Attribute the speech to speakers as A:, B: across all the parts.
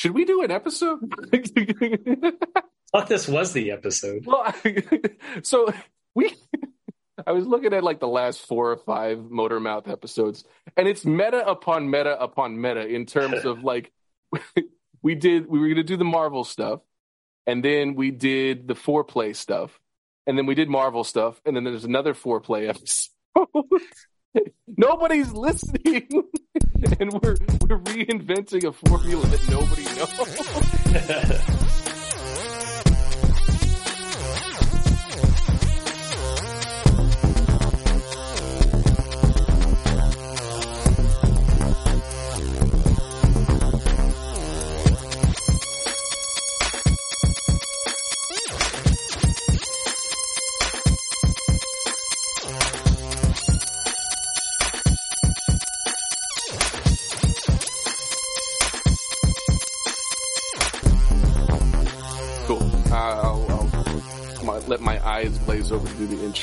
A: Should we do an episode?
B: thought this was the episode.
A: Well, I, so we. I was looking at like the last four or five Motor Mouth episodes, and it's meta upon meta upon meta in terms of like we did. We were going to do the Marvel stuff, and then we did the foreplay stuff, and then we did Marvel stuff, and then there's another foreplay episode. Nobody's listening, and we're we're reinventing a formula that nobody knows.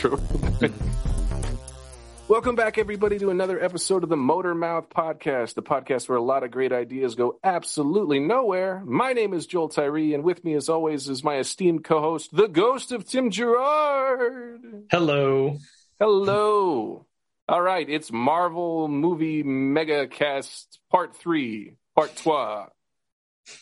A: over to do the intro. Welcome back, everybody, to another episode of the Motor Mouth Podcast, the podcast where a lot of great ideas go absolutely nowhere. My name is Joel Tyree, and with me, as always, is my esteemed co-host, the ghost of Tim Gerard.
B: Hello.
A: Hello. All right, it's Marvel Movie Mega Cast Part Three, Part Trois,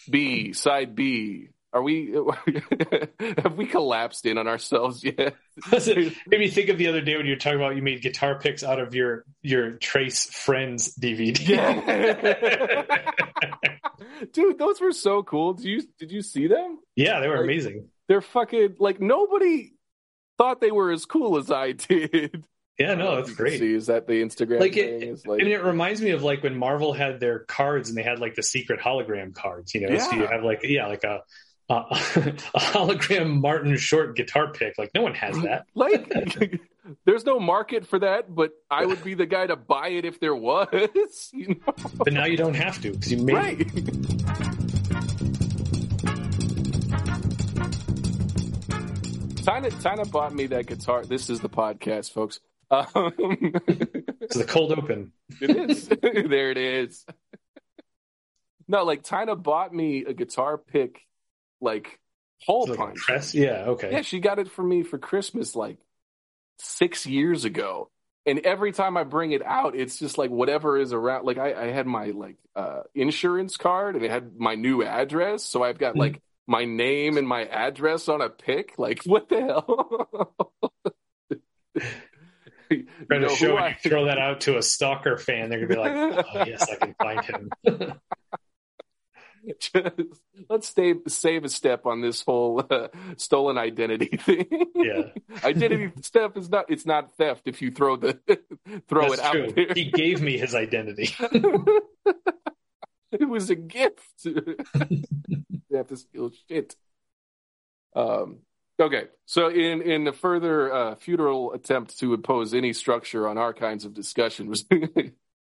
A: B, Side B. Are we? have we collapsed in on ourselves yet?
B: Made me think of the other day when you were talking about you made guitar picks out of your your Trace Friends DVD.
A: Yeah. Dude, those were so cool. Did you did you see them?
B: yeah, they were
A: Like-
B: amazing.
A: They're fucking like nobody thought they were as cool as I did.
B: Yeah, no, that's great.
A: See, is that the Instagram
B: Like
A: thing?
B: it,
A: Is like,
B: and it reminds me of like when Marvel had their cards and they had like the secret hologram cards. You know, so you have like yeah, like a a, a hologram Martin Short guitar pick. Like no one has that.
A: like there's no market for that, but I would be the guy to buy it if there was. You know?
B: But now you don't have to because you made
A: Right. Tina, Tina bought me that guitar. This is the podcast, folks. Um,
B: So the cold open.
A: it is. there it is. No, like Tina bought me a guitar pick, like hole
B: Like
A: punch.
B: press. Yeah. Okay.
A: Yeah, she got it for me for Christmas like six years ago. And every time I bring it out, it's just like whatever is around. Like I, I had my like uh, insurance card, and it had my new address. So I've got
B: Mhm.
A: like my name and my address on a pick. Like what the hell? You
B: Trying to show
A: I-
B: you throw that out to a stalker fan, they're gonna be like, "Oh yes, I can find him."
A: Just- let's stay, save a step on this whole uh, stolen identity thing.
B: Yeah.
A: identity theft is not it's not theft if you throw the throw
B: That's
A: it out
B: true.
A: there.
B: He gave me his identity.
A: it was a gift. you have to steal shit. Um. Okay, so in in the further uh, futile attempt to impose any structure on our kinds of discussions,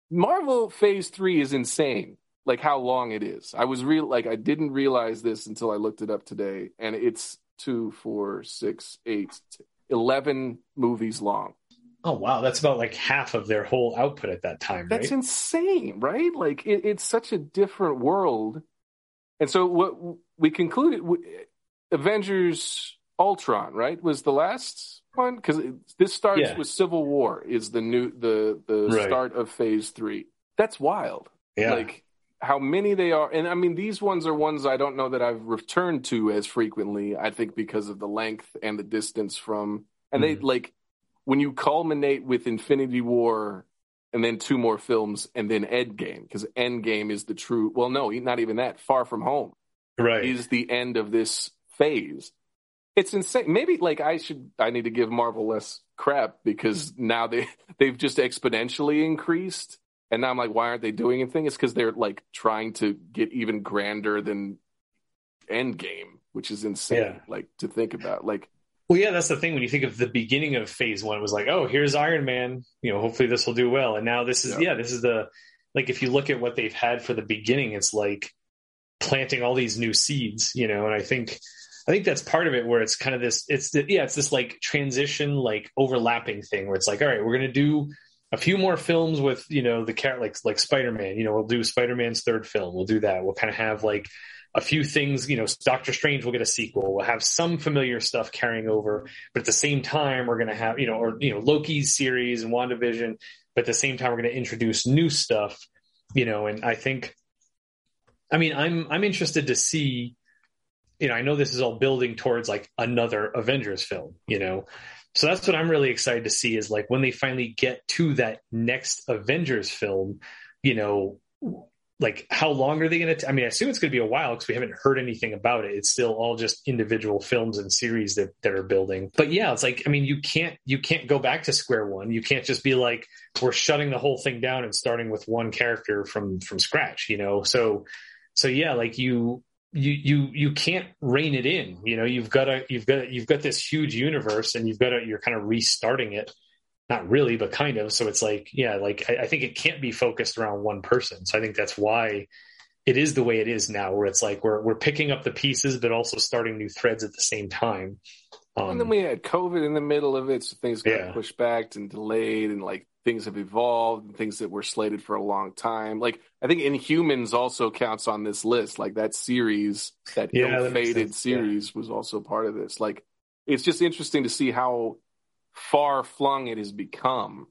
A: Marvel Phase Three is insane. Like how long it is. I was real like I didn't realize this until I looked it up today, and it's two, four, six, eight, t- eleven movies long.
B: Oh wow, that's about like half of their whole output at that time,
A: That's
B: right?
A: insane, right? Like it, it's such a different world. And so what we concluded, Avengers Ultron, right, was the last one because this starts
B: Yeah.
A: with Civil War is the new the the
B: Right.
A: start of Phase Three. That's wild.
B: yeah.
A: Like how many they are, and I mean these ones are ones I don't know that I've returned to as frequently. I think because of the length and the distance from, and they
B: Mhm.
A: like when you culminate with Infinity War and then two more films and then Endgame because Endgame is the true. Well, no, not even that. Far from Home
B: right.
A: is the end of this phase. It's insane. Maybe like I should I need to give Marvel less crap because now they they've just exponentially increased. And now I'm like, why aren't they doing anything? It's because they're like trying to get even grander than Endgame, which is insane.
B: Yeah.
A: Like to think about. Like
B: Well, yeah, that's the thing. When you think of the beginning of Phase One, it was like, oh, here's Iron Man. You know, hopefully this will do well. And now this is,
A: Yeah.
B: yeah, this is the like if you look at what they've had for the beginning, it's like planting all these new seeds. You know, and I think I think that's part of it where it's kind of this. It's the, yeah, it's this like transition, like overlapping thing where it's like, all right, we're gonna do a few more films with you know the cat like like Spider-Man. You know, we'll do Spider-Man's third film. We'll do that. We'll kind of have like a few things. You know, Doctor Strange will get a sequel. We'll have some familiar stuff carrying over, but at the same time, we're going to have you know, or you know, Loki's series and WandaVision. But at the same time, we're going to introduce new stuff. You know, and I think, I mean, I'm I'm interested to see. You know, I know this is all building towards like another Avengers film. You know, so that's what I'm really excited to see is like when they finally get to that next Avengers film, you know, like how long are they going to? I mean, I assume it's going to be a while because we haven't heard anything about it. It's still all just individual films and series that that are building. But yeah, it's like I mean, you can't you can't go back to square one. You can't just be like we're shutting the whole thing down and starting with one character from from scratch. You know, so so yeah, like you you you you can't rein it in. You know, you've got a you've got you've got this huge universe, and you've got to you're kind of restarting it. Not really, but kind of. So it's like, yeah, like I, I think it can't be focused around one person. So I think that's why it is the way it is now, where it's like we're we're picking up the pieces, but also starting new threads at the same time.
A: Um, and then we had COVID in the middle of it, so things got yeah. pushed back and delayed, and like things have evolved and things that were slated for a long time. Like I think Inhumans also counts on this list. Like that series, that yeah, ill-fated series, yeah. was also part of this. Like it's just interesting to see how far flung it has become,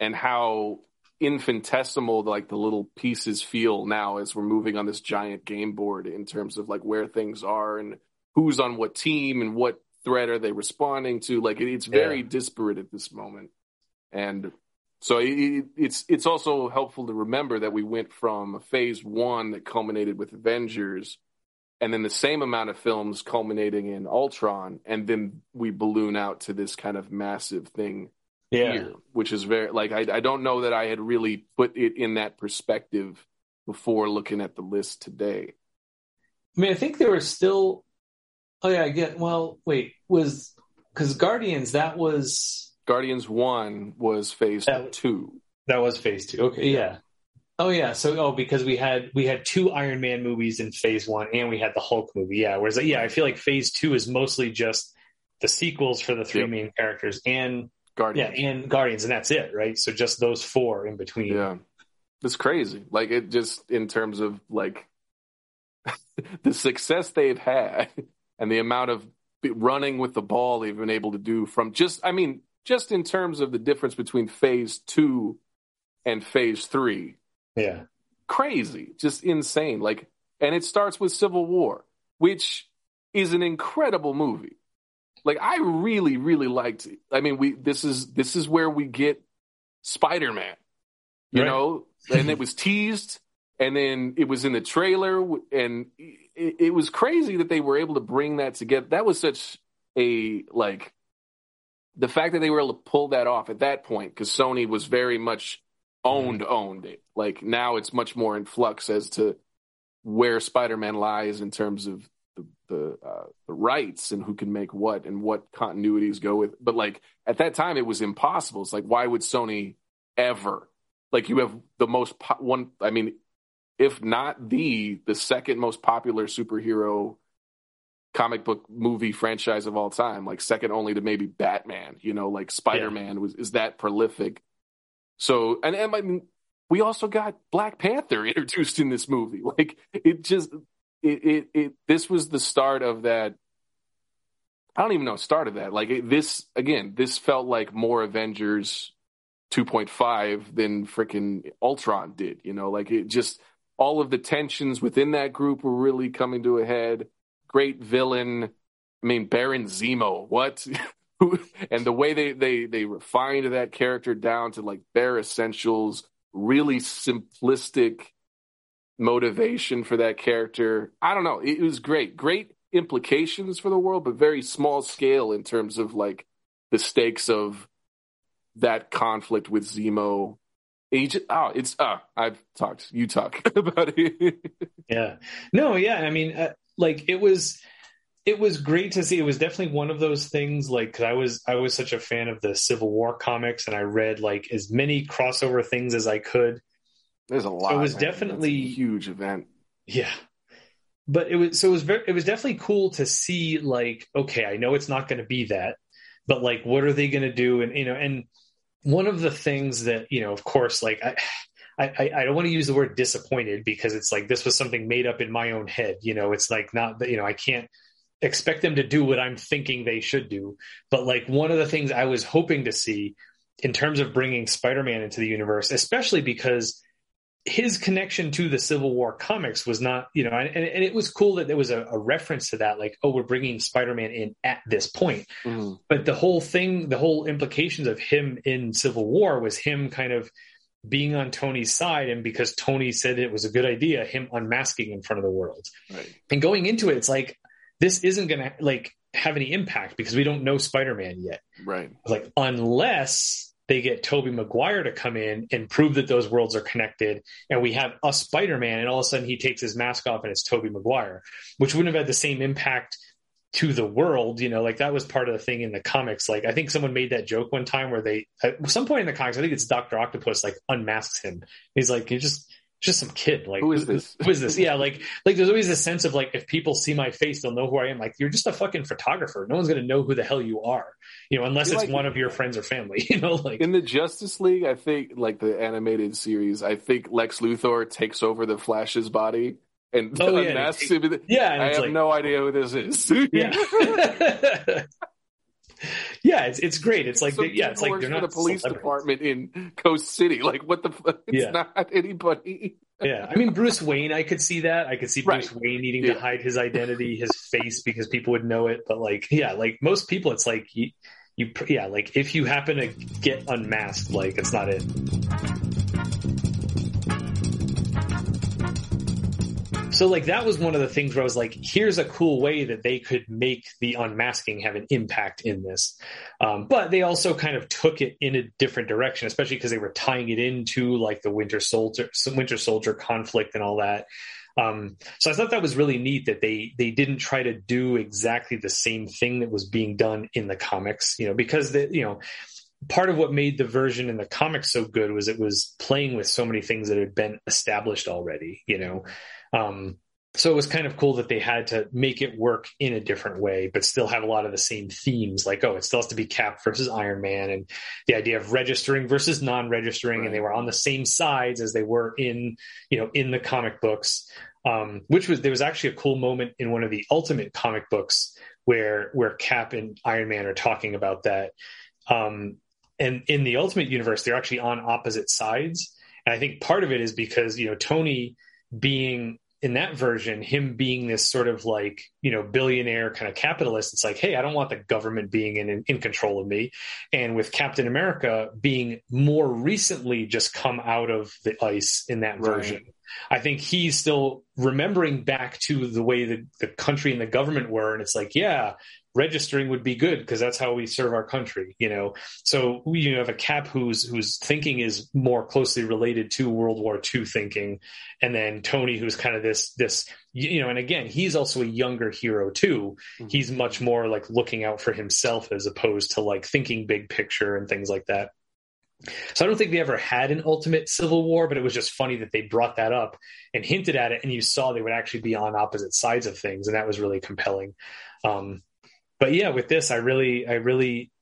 A: and how infinitesimal like the little pieces feel now as we're moving on this giant game board in terms of like where things are and who's on what team and what threat are they responding to. Like it, it's very yeah. disparate at this moment. And so it, it's it's also helpful to remember that we went from phase one that culminated with Avengers, and then the same amount of films culminating in Ultron, and then we balloon out to this kind of massive thing yeah. here, which is very like I, I don't know that I had really put it in that perspective before looking at the list today.
B: I mean, I think there were still. Oh yeah, I get. Well, wait, was because Guardians that was
A: Guardians One was Phase that, Two.
B: That was Phase Two. Okay, yeah. Oh yeah, so oh because we had we had two Iron Man movies in Phase One, and we had the Hulk movie. Yeah, whereas yeah, I feel like Phase Two is mostly just the sequels for the three yep. main characters and Guardians. Yeah, and Guardians, and that's it, right? So just those four in between.
A: Yeah, it's crazy. Like it just in terms of like the success they've had and the amount of running with the ball they've been able to do from just I mean just in terms of the difference between phase two and phase three.
B: Yeah.
A: Crazy, just insane. Like, and it starts with Civil War, which is an incredible movie. Like, I really, really liked it. I mean, we, this is, this is where we get Spider Man, you right. know, and it was teased and then it was in the trailer and it, it was crazy that they were able to bring that together. That was such a, like, the fact that they were able to pull that off at that point, because Sony was very much owned, mm-hmm. owned it. Like now it's much more in flux as to where Spider-Man lies in terms of the the, uh, the rights and who can make what and what continuities go with. But like at that time, it was impossible. It's like why would Sony ever? Like you have the most po- one. I mean, if not the the second most popular superhero comic book movie franchise of all time, like second only to maybe Batman. You know, like Spider Man yeah. was is that prolific. So, and, and I mean, we also got Black Panther introduced in this movie. Like it just it it, it this was the start of that. I don't even know start of that. Like it, this again, this felt like more Avengers 2.5 than freaking Ultron did. You know, like it just all of the tensions within that group were really coming to a head great villain. I mean, Baron Zemo. What? and the way they they they refined that character down to like bare essentials, really simplistic motivation for that character. I don't know. It was great. Great implications for the world, but very small scale in terms of like the stakes of that conflict with Zemo. Agent, oh, it's uh, I've talked. You talk about it.
B: yeah, no, yeah. I mean, uh, like it was it was great to see. It was definitely one of those things. Like, cause I was I was such a fan of the Civil War comics, and I read like as many crossover things as I could.
A: There's a lot.
B: So it was man. definitely
A: a huge event.
B: Yeah, but it was so it was very it was definitely cool to see. Like, okay, I know it's not going to be that, but like, what are they going to do? And you know, and one of the things that you know, of course, like I. I, I, don't want to use the word disappointed because it's like this was something made up in my own head. You know, it's like not that, you know, I can't expect them to do what I'm thinking they should do. But like one of the things I was hoping to see in terms of bringing Spider Man into the universe, especially because his connection to the Civil War comics was not, you know, and, and it was cool that there was a, a, reference to that, like, oh, we're bringing Spider Man in at this point. Mm-hmm. But the whole thing, the whole implications of him in Civil War was him kind of being on Tony's side. And because Tony said it was a good idea, him unmasking in front of the world. Right. And going into it, it's like, this isn't going to, like, have any impact because we don't know Spider Man yet.
A: Right.
B: Like, unless they get Tobey Maguire to come in and prove that those worlds are connected, and we have a Spider-Man, and all of a sudden he takes his mask off and it's Tobey Maguire, which wouldn't have had the same impact to the world, you know, like that was part of the thing in the comics. Like I think someone made that joke one time where they at some point in the comics, I think it's Doctor Octopus like unmasks him. He's like, you just just some kid. Like,
A: who is this?
B: Who is this? Yeah, like, like there's always a sense of like, if people see my face, they'll know who I am. Like, you're just a fucking photographer. No one's gonna know who the hell you are, you know, unless it's like, one of your friends or family. You know, like
A: in the Justice League, I think like the animated series, I think Lex Luthor takes over the Flash's body and oh, yeah. Yeah, I have like, no idea who this is.
B: yeah. yeah, it's it's great. It's like yeah, it's like they're not
A: the police department in Coast City. Like what the fuck? It's yeah. not anybody.
B: yeah, I mean Bruce Wayne. I could see that. I could see Bruce right. Wayne needing yeah. to hide his identity, his face, because people would know it. But like, yeah, like most people, it's like you, you yeah, like if you happen to get unmasked, like it's not it. So like that was one of the things where I was like, here's a cool way that they could make the unmasking have an impact in this. Um, but they also kind of took it in a different direction, especially because they were tying it into like the Winter Soldier, Winter Soldier conflict and all that. Um, so I thought that was really neat that they they didn't try to do exactly the same thing that was being done in the comics, you know, because the you know part of what made the version in the comics so good was it was playing with so many things that had been established already, you know. Um, so it was kind of cool that they had to make it work in a different way, but still have a lot of the same themes. Like, oh, it still has to be Cap versus Iron Man, and the idea of registering versus non-registering, right. and they were on the same sides as they were in, you know, in the comic books. Um, which was there was actually a cool moment in one of the Ultimate comic books where where Cap and Iron Man are talking about that. Um, and in the Ultimate universe, they're actually on opposite sides, and I think part of it is because you know Tony being in that version, him being this sort of like, you know, billionaire kind of capitalist, it's like, hey, I don't want the government being in, in control of me. And with Captain America being more recently just come out of the ice in that right. version, I think he's still remembering back to the way the, the country and the government were. And it's like, yeah, registering would be good because that's how we serve our country, you know. So you have a Cap whose whose thinking is more closely related to World War II thinking, and then Tony who's kind of this this you know, and again he's also a younger hero too. Mm-hmm. He's much more like looking out for himself as opposed to like thinking big picture and things like that. So I don't think they ever had an ultimate civil war, but it was just funny that they brought that up and hinted at it, and you saw they would actually be on opposite sides of things, and that was really compelling. Um, but yeah, with this, I really, I really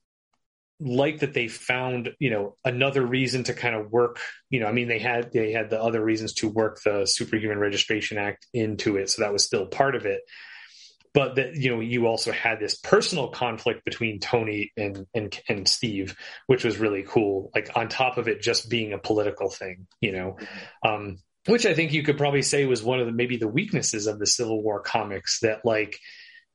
B: like that they found, you know, another reason to kind of work. You know, I mean, they had they had the other reasons to work the Superhuman Registration Act into it, so that was still part of it. But that you know, you also had this personal conflict between Tony and and and Steve, which was really cool. Like on top of it just being a political thing, you know. Um, which I think you could probably say was one of the maybe the weaknesses of the Civil War comics that like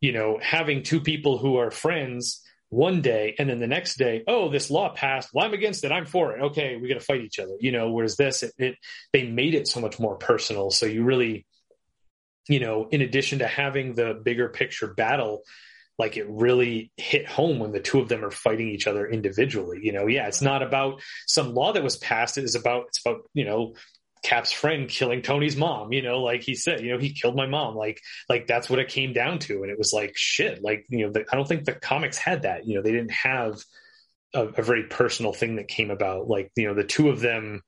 B: you know, having two people who are friends one day and then the next day, oh, this law passed. Well, I'm against it. I'm for it. Okay, we got to fight each other. You know, whereas this, it, it they made it so much more personal. So you really, you know, in addition to having the bigger picture battle, like it really hit home when the two of them are fighting each other individually. You know, yeah, it's not about some law that was passed. It is about it's about you know Cap's friend killing Tony's mom, you know, like he said, you know, he killed my mom. Like, like that's what it came down to. And it was like, shit, like, you know, the, I don't think the comics had that, you know, they didn't have a, a, very personal thing that came about. Like, you know, the two of them,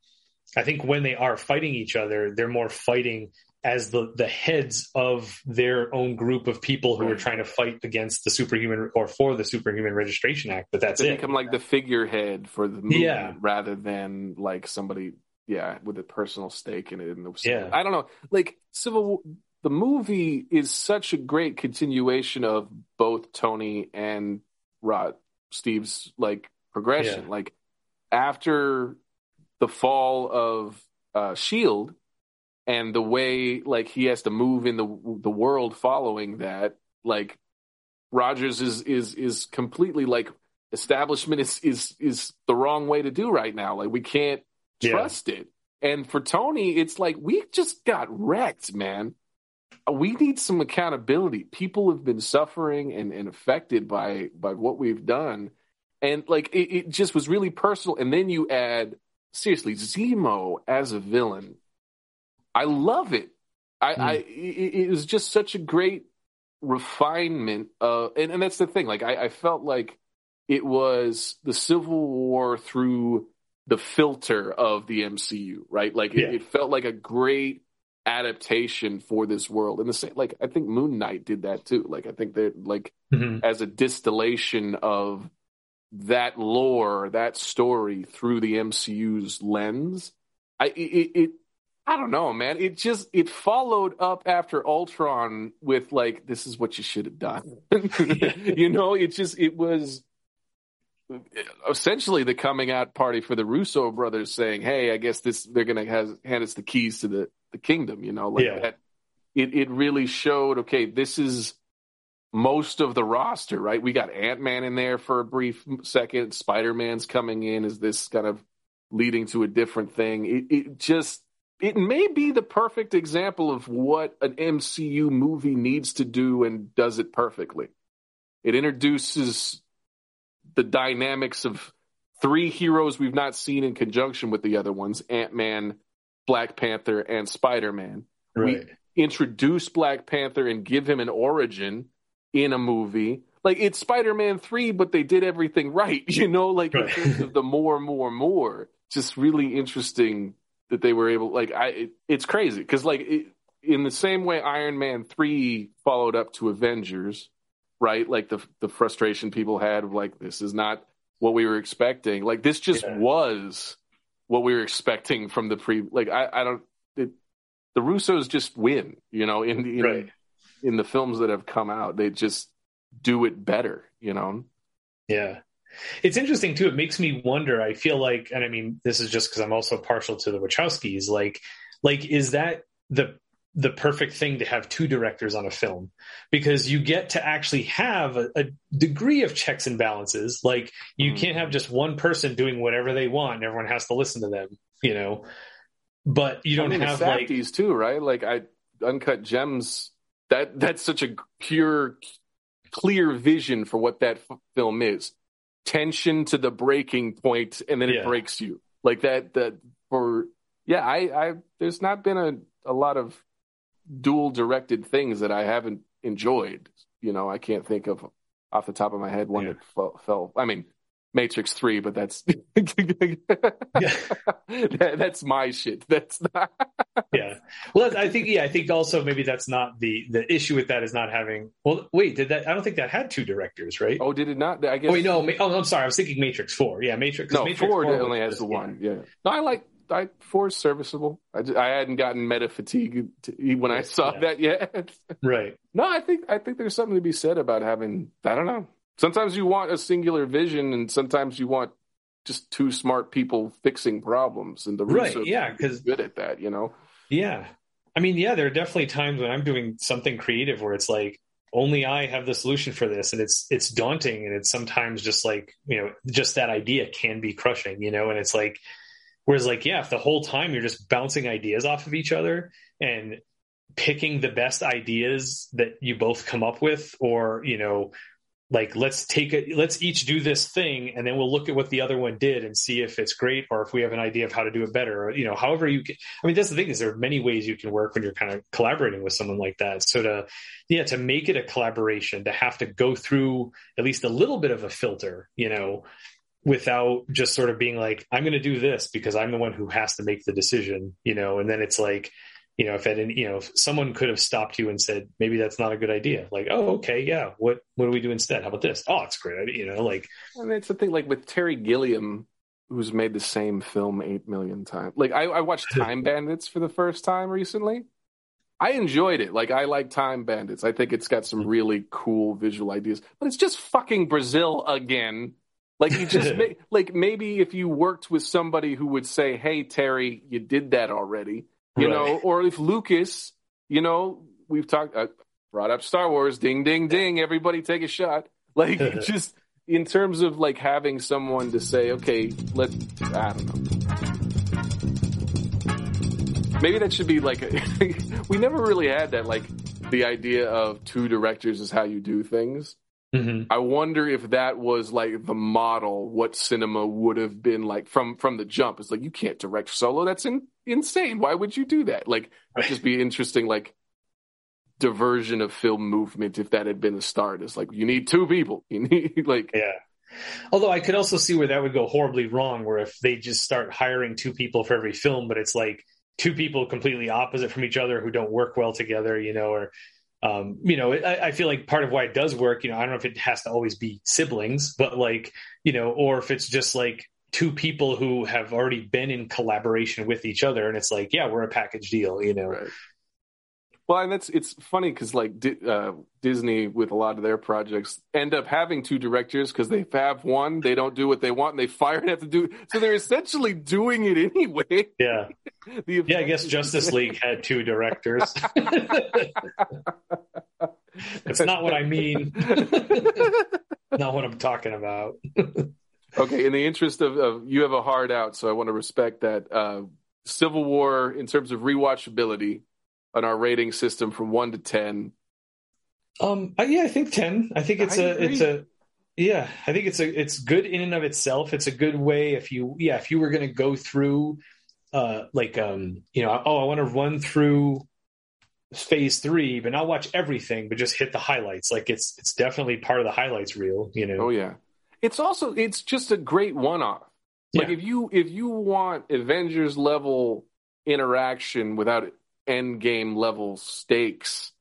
B: I think when they are fighting each other, they're more fighting as the the heads of their own group of people who are trying to fight against the superhuman or for the superhuman registration act but that's
A: they
B: it
A: become like the figurehead for the movement yeah. rather than like somebody yeah with a personal stake in it and
B: yeah.
A: I don't know. Like civil the movie is such a great continuation of both tony and rod steve's like progression. Yeah. like after the fall of uh, shield and the way like he has to move in the the world following that like Rogers is is is completely like establishment is is is the wrong way to do right now. Like we can't trust yeah. and for Tony it's like we just got wrecked man we need some accountability people have been suffering and, and affected by by what we've done and like it, it just was really personal and then you add seriously Zemo as a villain I love it. I, mm. I it, it, was just such a great refinement of, and, and that's the thing. Like I, I felt like it was the Civil War through the filter of the MCU, right? Like it, yeah. it, felt like a great adaptation for this world. And the same, like I think Moon Knight did that too. Like I think that like mm-hmm. as a distillation of that lore, that story through the MCU's lens. I it, it I don't know, man. It just it followed up after Ultron with like this is what you should have done. you know, it just it was essentially the coming out party for the Russo brothers saying, "Hey, I guess this they're going to hand us the keys to the the kingdom." You know, like
B: yeah.
A: that. It it really showed. Okay, this is most of the roster, right? We got Ant Man in there for a brief second. Spider Man's coming in Is this kind of leading to a different thing. It, it just it may be the perfect example of what an MCU movie needs to do and does it perfectly. It introduces the dynamics of three heroes we've not seen in conjunction with the other ones Ant Man, Black Panther, and Spider Man.
B: Right.
A: We introduce Black Panther and give him an origin in a movie. Like it's Spider Man 3, but they did everything right, you know, like right. in terms of the more, more, more. Just really interesting that they were able like I it, it's crazy because like it, in the same way Iron Man three followed up to Avengers, right? Like the the frustration people had of like this is not what we were expecting. Like this just yeah. was what we were expecting from the pre. Like I I don't it, the Russos just win, you know, in in,
B: right.
A: in the films that have come out, they just do it better, you know.
B: Yeah. It's interesting too. It makes me wonder. I feel like, and I mean, this is just because I'm also partial to the Wachowskis. Like, like is that the the perfect thing to have two directors on a film because you get to actually have a, a degree of checks and balances. Like, you mm. can't have just one person doing whatever they want and everyone has to listen to them. You know, but you don't I mean, have like
A: these too, right? Like, I uncut gems. That that's such a pure, clear vision for what that f- film is tension to the breaking point and then it breaks you like that that for yeah i i there's not been a, a lot of dual directed things that i haven't enjoyed you know i can't think of off the top of my head one yeah. that fell, fell i mean Matrix Three, but that's that, that's my shit. That's not.
B: yeah. Well, I think yeah, I think also maybe that's not the the issue with that is not having. Well, wait, did that? I don't think that had two directors, right?
A: Oh, did it not? I oh, guess.
B: Oh, wait, no. Oh, I'm sorry. I was thinking Matrix Four. Yeah, Matrix.
A: No,
B: Matrix
A: Four, only has the one. Yeah. No, I like. I four is serviceable. I, just, I hadn't gotten meta fatigue to, when I saw yeah. that yet.
B: right.
A: No, I think I think there's something to be said about having. I don't know sometimes you want a singular vision and sometimes you want just two smart people fixing problems and the
B: right yeah because
A: good at that you know
B: yeah i mean yeah there are definitely times when i'm doing something creative where it's like only i have the solution for this and it's it's daunting and it's sometimes just like you know just that idea can be crushing you know and it's like whereas like yeah if the whole time you're just bouncing ideas off of each other and picking the best ideas that you both come up with or you know like let's take it let's each do this thing and then we'll look at what the other one did and see if it's great or if we have an idea of how to do it better or, you know however you can i mean that's the thing is there are many ways you can work when you're kind of collaborating with someone like that. So to yeah to make it a collaboration to have to go through at least a little bit of a filter you know without just sort of being like i'm going to do this because i'm the one who has to make the decision you know and then it's like you know, if at any, you know, if someone could have stopped you and said, maybe that's not a good idea. Like, oh, okay, yeah. What what do we do instead? How about this? Oh, it's great idea. You know, like
A: and it's the thing, like with Terry Gilliam, who's made the same film eight million times. Like I, I watched Time Bandits for the first time recently. I enjoyed it. Like I like Time Bandits. I think it's got some mm-hmm. really cool visual ideas, but it's just fucking Brazil again. Like you just like maybe if you worked with somebody who would say, "Hey Terry, you did that already," you right. know, or if Lucas, you know, we've talked uh, brought up Star Wars, ding ding ding, everybody take a shot. Like just in terms of like having someone to say, "Okay, let's," I don't know. Maybe that should be like a, we never really had that like the idea of two directors is how you do things. Mm-hmm. I wonder if that was like the model, what cinema would have been like from from the jump. It's like you can't direct solo. That's in, insane. Why would you do that? Like, it'd just be interesting. Like diversion of film movement if that had been a start. It's like you need two people. You need like
B: yeah. Although I could also see where that would go horribly wrong, where if they just start hiring two people for every film, but it's like two people completely opposite from each other who don't work well together, you know, or um, you know, I, I, feel like part of why it does work, you know, I don't know if it has to always be siblings, but like, you know, or if it's just like two people who have already been in collaboration with each other, and it's like, yeah, we're a package deal, you know. Right.
A: Well, and that's it's funny because like uh, Disney with a lot of their projects end up having two directors because they have one, they don't do what they want, and they fire and have to do. So they're essentially doing it anyway.
B: Yeah, yeah. I guess Justice League had two directors. it's not what I mean. not what I'm talking about.
A: okay, in the interest of, of, you have a hard out, so I want to respect that. Uh, Civil War, in terms of rewatchability, on our rating system from one to ten?
B: Um, yeah, I think ten. I think it's I a agree. it's a yeah. I think it's a it's good in and of itself. It's a good way if you yeah if you were going to go through uh like um you know oh I want to run through phase three, but not watch everything, but just hit the highlights. Like it's it's definitely part of the highlights reel. You know.
A: Oh yeah. It's also it's just a great one off. Like yeah. if you if you want Avengers level interaction without end game level stakes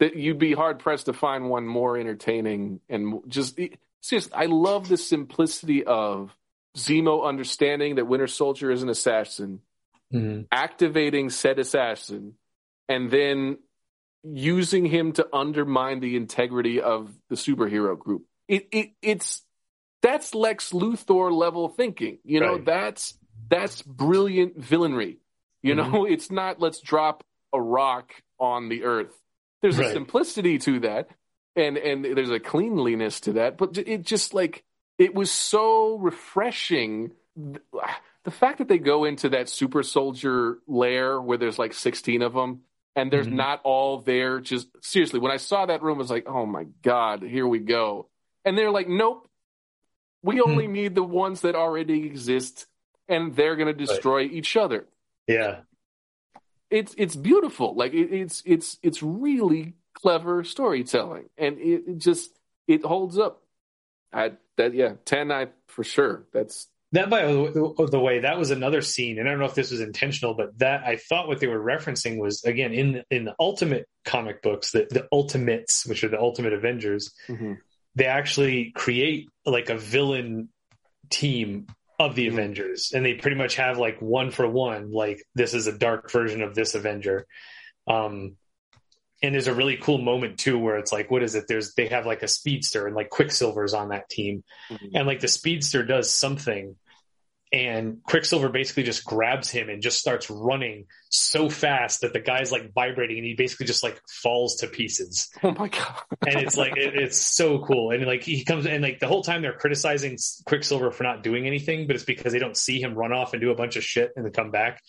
A: that you'd be hard pressed to find one more entertaining and just just i love the simplicity of zemo understanding that winter soldier is an assassin mm-hmm. activating said assassin and then using him to undermine the integrity of the superhero group it, it it's that's lex luthor level thinking you know right. that's that's brilliant villainry you know, mm-hmm. it's not let's drop a rock on the earth. There's right. a simplicity to that, and and there's a cleanliness to that. But it just like it was so refreshing. The fact that they go into that super soldier lair where there's like 16 of them and there's mm-hmm. not all there. Just seriously, when I saw that room, I was like, oh my God, here we go. And they're like, nope, we mm-hmm. only need the ones that already exist and they're going to destroy right. each other.
B: Yeah,
A: it's it's beautiful. Like it, it's it's it's really clever storytelling, and it, it just it holds up. I that yeah, ten I for sure. That's
B: that by the way, that was another scene, and I don't know if this was intentional, but that I thought what they were referencing was again in in the Ultimate comic books, the the Ultimates, which are the Ultimate Avengers. Mm-hmm. They actually create like a villain team of the mm-hmm. Avengers, and they pretty much have like one for one. Like this is a dark version of this Avenger. Um, and there's a really cool moment too where it's like, what is it? There's they have like a speedster and like Quicksilver's on that team, mm-hmm. and like the speedster does something and Quicksilver basically just grabs him and just starts running so fast that the guy's like vibrating and he basically just like falls to pieces.
A: Oh my god!
B: and it's like it, it's so cool. And like he comes and like the whole time they're criticizing Quicksilver for not doing anything, but it's because they don't see him run off and do a bunch of shit and then come back.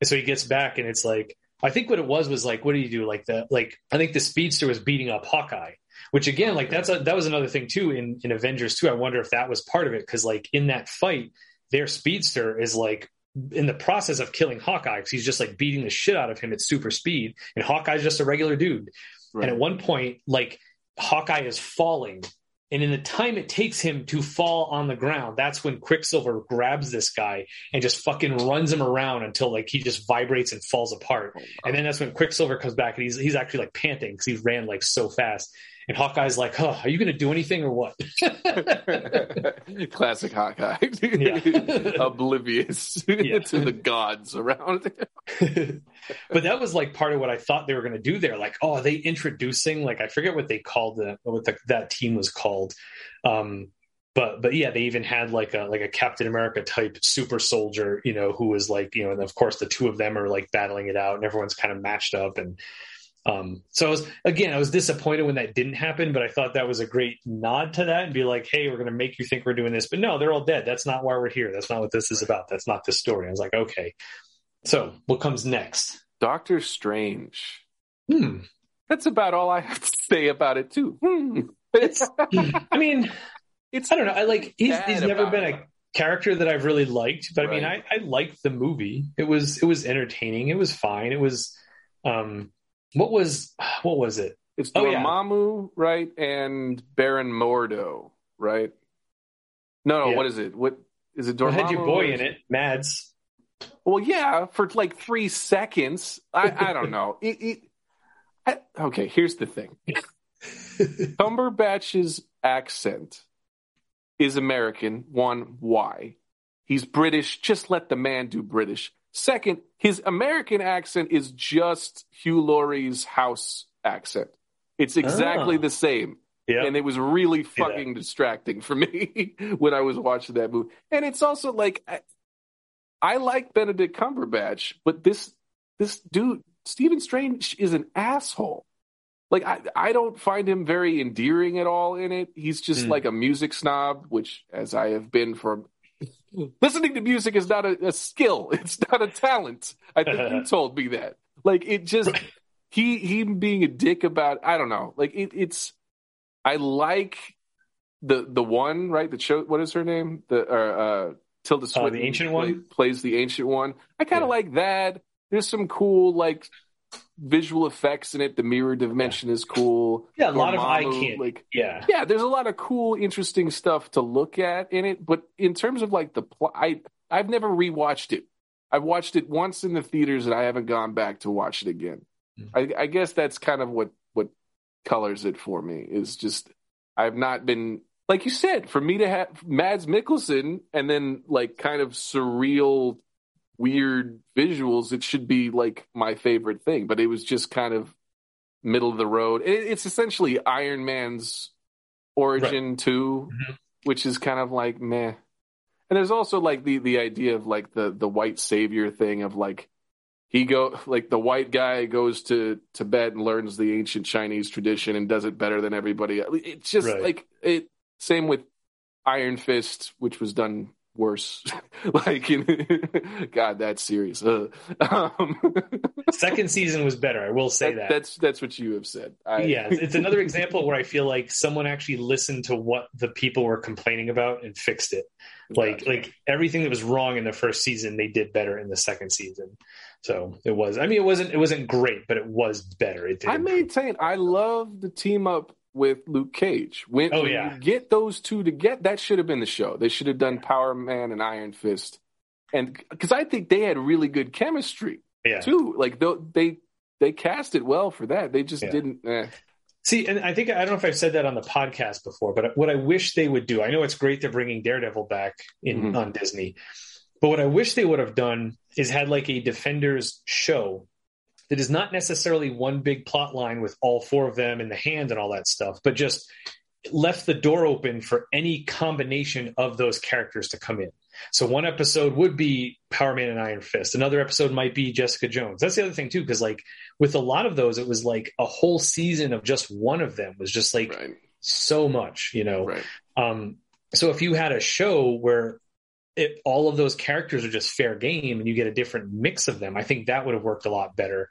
B: And so he gets back and it's like I think what it was was like what do you do like the like I think the speedster was beating up Hawkeye which again like that's a, that was another thing too in in avengers 2 i wonder if that was part of it because like in that fight their speedster is like in the process of killing Hawkeye because he's just like beating the shit out of him at super speed, and Hawkeye's just a regular dude. Right. And at one point, like Hawkeye is falling, And in the time it takes him to fall on the ground, that's when Quicksilver grabs this guy and just fucking runs him around until like he just vibrates and falls apart. Oh, and then that's when Quicksilver comes back and he's he's actually like panting because he ran like so fast. And Hawkeye's like, "Huh, are you going to do anything or what?"
A: Classic Hawkeye, oblivious yeah. to the gods around
B: him. but that was like part of what I thought they were going to do there. Like, oh, are they introducing? Like, I forget what they called the what the, that team was called. Um, but but yeah, they even had like a like a Captain America type super soldier, you know, who was like, you know, and of course the two of them are like battling it out, and everyone's kind of matched up and um, so I was again, I was disappointed when that didn't happen, but I thought that was a great nod to that and be like, hey, we're going to make you think we're doing this, but no, they're all dead. That's not why we're here. That's not what this is about. That's not the story. I was like, okay. So what comes next?
A: Doctor Strange.
B: Hmm.
A: That's about all I have to say about it too. Hmm.
B: It's, I mean, it's I don't know. I like he's, he's never been a character that I've really liked, but right. I mean, I, I liked the movie. It was it was entertaining. It was fine. It was um what was what was it?
A: It's Dormammu, oh, yeah. right, and Baron Mordo, right? No, no. Yeah. What is it? What is it?
B: Dormammu? had your boy in it, Mads.
A: Well, yeah, for like three seconds. I, I don't know. It, it, I, okay, here's the thing. Cumberbatch's accent is American. One, why? He's British. Just let the man do British. Second, his American accent is just Hugh Laurie's house accent. It's exactly oh. the same. Yep. And it was really fucking yeah. distracting for me when I was watching that movie. And it's also like I, I like Benedict Cumberbatch, but this this dude, Stephen Strange, is an asshole. Like I, I don't find him very endearing at all in it. He's just mm. like a music snob, which as I have been for listening to music is not a, a, skill. It's not a talent. I think you told me that. Like it just he he being a dick about I don't know. Like it, it's I like the the one right the show. What is her name? The uh, Tilda Swinton,
B: uh, the ancient play, one
A: plays the ancient one. I kind of yeah. like that. There's some cool like visual effects in it. The mirror dimension is cool.
B: Yeah, a lot of eye candy.
A: Like,
B: yeah,
A: yeah. There's a lot of cool, interesting stuff to look at in it. But in terms of like the plot, I I've never rewatched it. I've watched it once in the theaters, and I haven't gone back to watch it again. Mm-hmm. I, I guess that's kind of what what colors it for me. Is just I've not been like you said for me to have Mads Mikkelsen and then like kind of surreal weird visuals, it should be like my favorite thing. But it was just kind of middle of the road. it's essentially Iron Man's origin right. too, mm-hmm. which is kind of like meh. And there's also like the the idea of like the the white savior thing of like he go like the white guy goes to Tibet and learns the ancient Chinese tradition and does it better than everybody. It's just right. like it. Same with Iron Fist, which was done worse. like, God, that's serious. Uh, um,
B: Second season was better. I will say that, that.
A: That's that's what you have said.
B: I, yeah, it's another example where I feel like someone actually listened to what the people were complaining about and fixed it. Like gotcha. like everything that was wrong in the first season, they did better in the second season. So it was. I mean, it wasn't. It wasn't great, but it was better. It did.
A: I maintain. I love the team up with Luke Cage. When,
B: oh, yeah.
A: you get those two to get that should have been the show. They should have done Power Man and Iron Fist, and because I think they had really good chemistry
B: yeah.
A: too. Like they they cast it well for that. They just yeah. didn't. Eh.
B: See, and I think I don't know if I've said that on the podcast before, but what I wish they would do. I know it's great they're bringing Daredevil back in mm-hmm. on Disney, but what I wish they would have done is had like a Defenders show that is not necessarily one big plot line with all four of them in the hand and all that stuff, but just left the door open for any combination of those characters to come in. So one episode would be Power Man and Iron Fist. Another episode might be Jessica Jones. That's the other thing too, because like with a lot of those, it was like a whole season of just one of them was just like right. so much, you know.
A: Right.
B: Um, so if you had a show where it, all of those characters are just fair game and you get a different mix of them, I think that would have worked a lot better.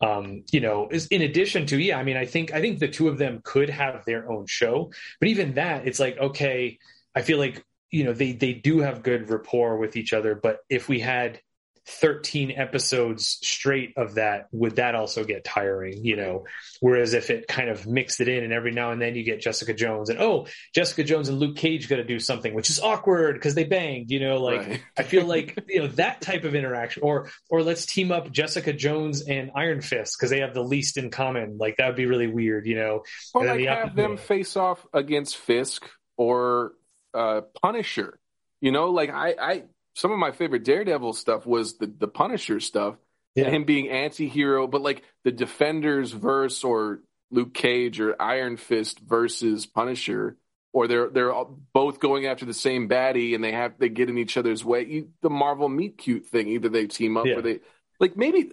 B: Um, you know, in addition to, yeah, I mean, I think, I think the two of them could have their own show, but even that, it's like, okay, I feel like, you know, they, they do have good rapport with each other, but if we had 13 episodes straight of that, would that also get tiring? You know, whereas if it kind of mixed it in and every now and then you get Jessica Jones and oh, Jessica Jones and Luke Cage got to do something, which is awkward because they banged, you know, like right. I feel like, you know, that type of interaction or, or let's team up Jessica Jones and Iron Fist because they have the least in common. Like that would be really weird, you know,
A: or like the, have them face off against Fisk or uh, Punisher. You know, like I, I some of my favorite Daredevil stuff was the the Punisher stuff, yeah. him being anti-hero, but like the Defenders verse or Luke Cage or Iron Fist versus Punisher, or they're they're both going after the same baddie and they have they get in each other's way. the Marvel meet cute thing, either they team up yeah. or they like maybe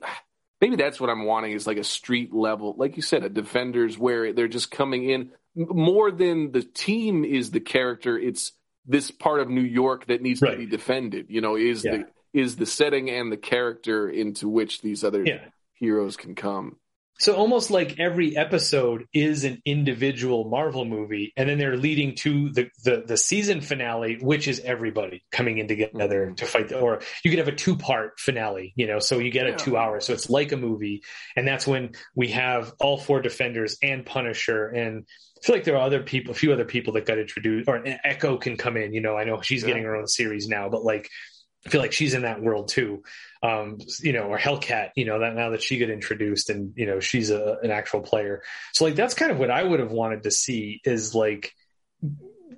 A: maybe that's what I'm wanting is like a street level, like you said, a Defenders where they're just coming in more than the team is the character. It's this part of New York that needs right. to be defended. You know, is yeah. the is the setting and the character into which these other yeah. heroes can come.
B: So almost like every episode is an individual Marvel movie, and then they're leading to the the, the season finale, which is everybody coming in together mm-hmm. to fight. The, or you could have a two part finale, you know, so you get a two hour, so it's like a movie, and that's when we have all four defenders and Punisher and I feel like there are other people, a few other people that got introduced, or Echo can come in. You know, I know she's yeah. getting her own series now, but like, I feel like she's in that world too. Um, you know, or Hellcat, you know, that now that she got introduced and, you know, she's a, an actual player. So like, that's kind of what I would have wanted to see is like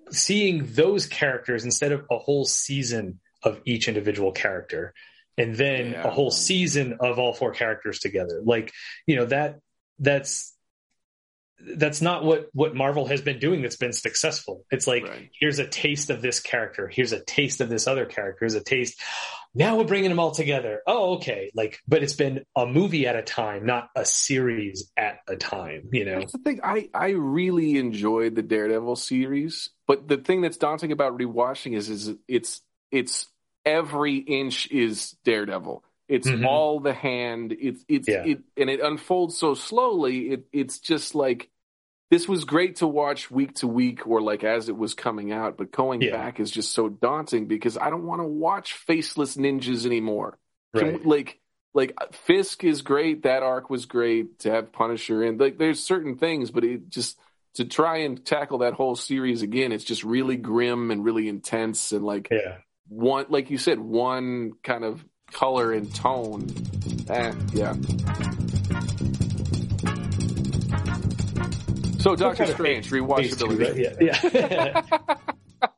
B: seeing those characters instead of a whole season of each individual character and then yeah. a whole season of all four characters together. Like, you know, that that's, that's not what what Marvel has been doing that's been successful. It's like right. here's a taste of this character, here's a taste of this other character, here's a taste. Now we're bringing them all together. Oh, okay. Like, but it's been a movie at a time, not a series at a time. You know,
A: that's the thing. I I really enjoyed the Daredevil series, but the thing that's daunting about rewatching is is it's it's every inch is Daredevil. It's mm-hmm. all the hand. It's it's yeah. it, and it unfolds so slowly. It it's just like this was great to watch week to week or like as it was coming out, but going yeah. back is just so daunting because I don't want to watch faceless ninjas anymore. Right. Can, like like Fisk is great. That arc was great to have Punisher and like there's certain things, but it just to try and tackle that whole series again, it's just really grim and really intense and like
B: yeah.
A: one like you said, one kind of color and tone. Eh, yeah. So Doctor Strange rewatchability.
B: Yeah. yeah.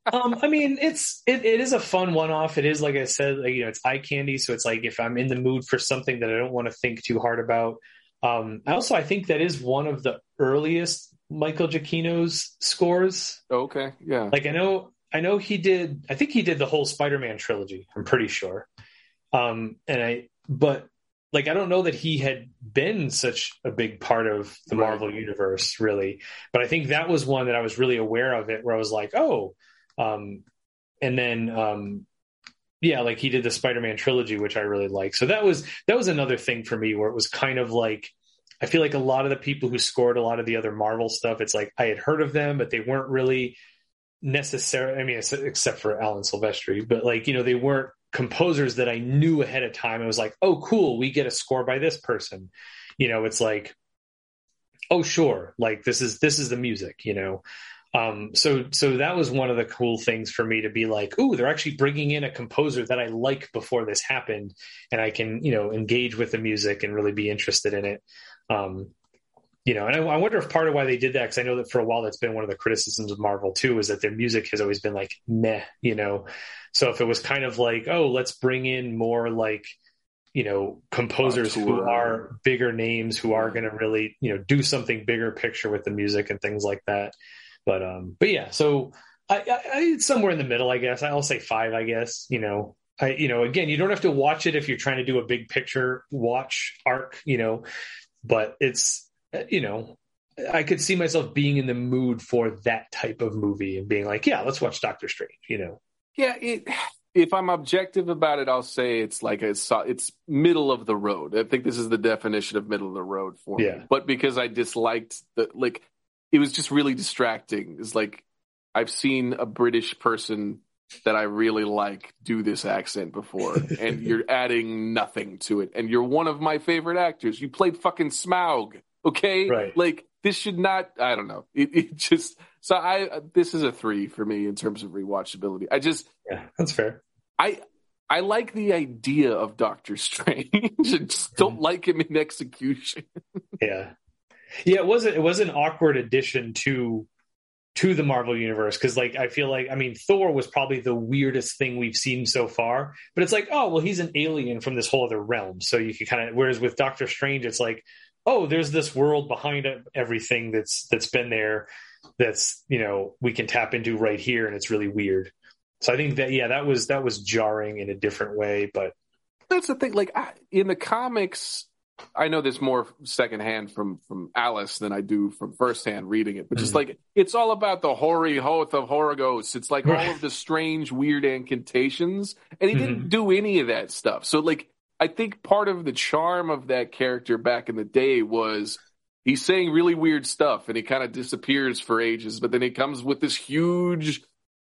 B: um, I mean, it's it, it is a fun one-off. It is like I said, like, you know, it's eye candy. So it's like if I'm in the mood for something that I don't want to think too hard about. Um, also, I think that is one of the earliest Michael Giacchino's scores.
A: Okay, yeah.
B: Like I know, I know he did. I think he did the whole Spider-Man trilogy. I'm pretty sure. Um, and I, but like, I don't know that he had been such a big part of the right. Marvel universe, really. But I think that was one that I was really aware of it, where I was like, oh, um, and then, um, yeah, like he did the Spider-Man trilogy, which I really like. So that was that was another thing for me, where it was kind of like I feel like a lot of the people who scored a lot of the other Marvel stuff, it's like I had heard of them, but they weren't really necessary. I mean, except for Alan Silvestri, but like you know, they weren't composers that I knew ahead of time. It was like, oh, cool, we get a score by this person. You know, it's like, oh, sure, like this is this is the music. You know, um, so so that was one of the cool things for me to be like, oh, they're actually bringing in a composer that I like before this happened, and I can you know engage with the music and really be interested in it. Um, you know, and I, I, wonder if part of why they did that, because I know that for a while that's been one of the criticisms of Marvel too, is that their music has always been like meh, you know. So if it was kind of like, oh, let's bring in more like, you know, composers who are bigger names, who are going to really, you know, do something bigger picture with the music and things like that. But um, but yeah, so I, I, I somewhere in the middle, I guess. I'll say five, I guess. You know, I, you know, again, you don't have to watch it if you're trying to do a big picture watch arc, you know, but it's Uh, you know, I could see myself being in the mood for that type of movie and being like, yeah, let's watch Doctor Strange, you know.
A: Yeah, it, if I'm objective about it, I'll say it's like a it's middle of the road. I think this is the definition of middle of the road for
B: yeah.
A: me. But because I disliked the like it was just really distracting. It's like I've seen a British person that I really like do this accent before, and you're adding nothing to it. And you're one of my favorite actors. You played fucking Smaug, okay?
B: Right.
A: Like this should not. I don't know. It, it just so I. This is a three for me in terms of rewatchability. I just
B: yeah, that's fair.
A: I I like the idea of Doctor Strange. I just don't mm-hmm. like him in execution.
B: yeah, yeah. It was a, it was an awkward addition to to the Marvel universe because like I feel like I mean Thor was probably the weirdest thing we've seen so far, but it's like oh well he's an alien from this whole other realm, so you can kind of whereas with Doctor Strange it's like oh there's this world behind everything that's that's been there that's you know we can tap into right here and it's really weird. So I think that yeah that was that was jarring in a different way, but
A: that's the thing like I, in the comics I know this more secondhand from from Alice than I do from firsthand reading it, but just mm-hmm. like it's all about the hoary hoth of Horagos. It's like all of the strange, weird incantations, and he mm-hmm. didn't do any of that stuff. So like I think part of the charm of that character back in the day was he's saying really weird stuff and he kind of disappears for ages, but then he comes with this huge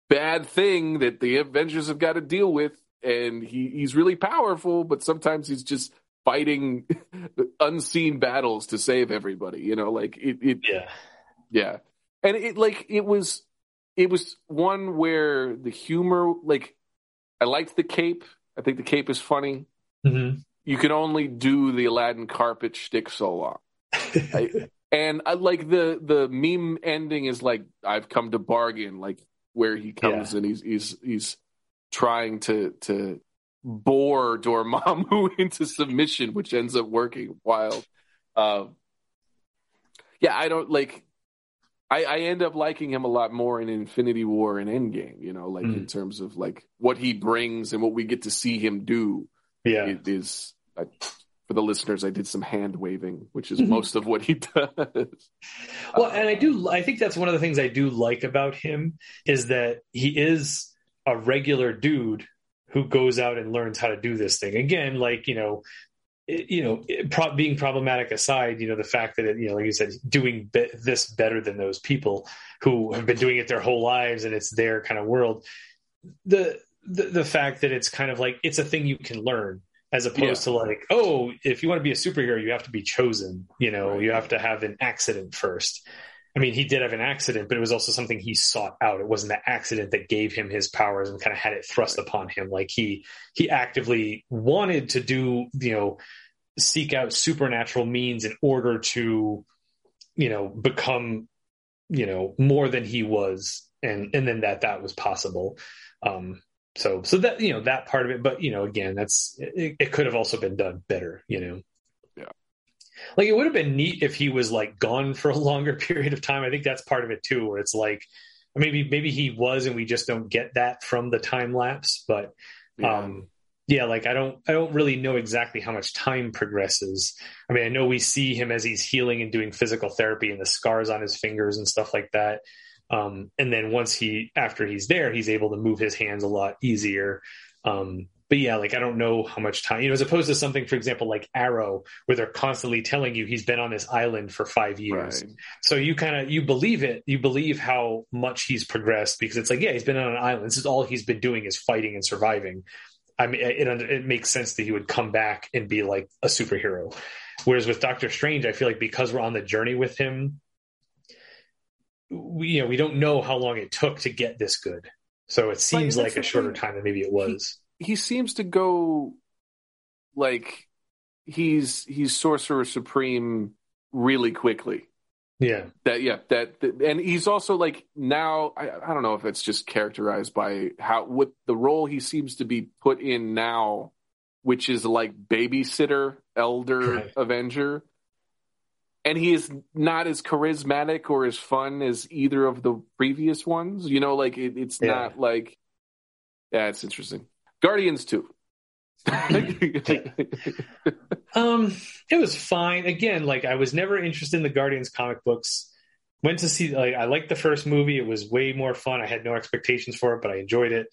A: bad thing that the Avengers have got to deal with. And he, he's really powerful, but sometimes he's just fighting unseen battles to save everybody. You know, like it, it
B: yeah,
A: yeah, and it like it was it was one where the humor like I liked the cape. I think the cape is funny.
B: Mm-hmm.
A: You can only do the Aladdin carpet shtick so long. I, and I like the the meme ending is like I've come to bargain, like where he comes yeah. and he's he's he's trying to to bore Dormammu into submission, which ends up working wild. Uh, yeah, I don't like. I, I, end up liking him a lot more in Infinity War and Endgame. You know, like mm. in terms of like what he brings and what we get to see him do.
B: Yeah,
A: it is. I, for the listeners, I did some hand waving, which is mm-hmm. most of what he does.
B: Well, and I um, do. I think that's one of the things I do like about him is that he is a regular dude who goes out and learns how to do this thing. Again, like, you know, you know, pro- being problematic aside, you know, the fact that, it, you know, like you said, doing be- this better than those people who have been doing it their whole lives and it's their kind of world. The, the, the fact that it's kind of like, it's a thing you can learn as opposed yeah. to like, oh, if you want to be a superhero, you have to be chosen, you know, right. you have to have an accident first. I mean, he did have an accident, but it was also something he sought out. It wasn't the accident that gave him his powers and kind of had it thrust upon him. Like he he actively wanted to do, you know, seek out supernatural means in order to, you know, become, you know, more than he was, and and then that that was possible. Um, so so that you know that part of it, but you know, again, that's it, it could have also been done better. You know. Yeah. Like it would have been neat if he was like gone for a longer period of time. I think that's part of it too, where it's like maybe maybe he was and we just don't get that from the time lapse. But yeah. um yeah, like I don't I don't really know exactly how much time progresses. I mean, I know we see him as he's healing and doing physical therapy and the scars on his fingers and stuff like that. Um, and then once he after he's there, he's able to move his hands a lot easier. Um, but yeah, like I don't know how much time, you know, as opposed to something, for example, like Arrow, where they're constantly telling you he's been on this island for five years. Right. So you kind of you believe it, you believe how much he's progressed because it's like, yeah, he's been on an island. This is all he's been doing is fighting and surviving. I mean, it, it makes sense that he would come back and be like a superhero. Whereas with Doctor Strange, I feel like because we're on the journey with him, we, you know, we don't know how long it took to get this good. So it seems like a shorter thing. time than maybe it was
A: he seems to go like he's he's sorcerer supreme really quickly.
B: Yeah.
A: That yeah, that, that, and he's also like now I, I don't know if it's just characterized by how what the role he seems to be put in now, which is like babysitter, elder right. avenger. And he is not as charismatic or as fun as either of the previous ones. You know, like it, it's yeah. not like yeah, it's interesting. Guardians 2.
B: um, it was fine. Again, like I was never interested in the Guardians comic books. Went to see like I liked the first movie. It was way more fun. I had no expectations for it, but I enjoyed it.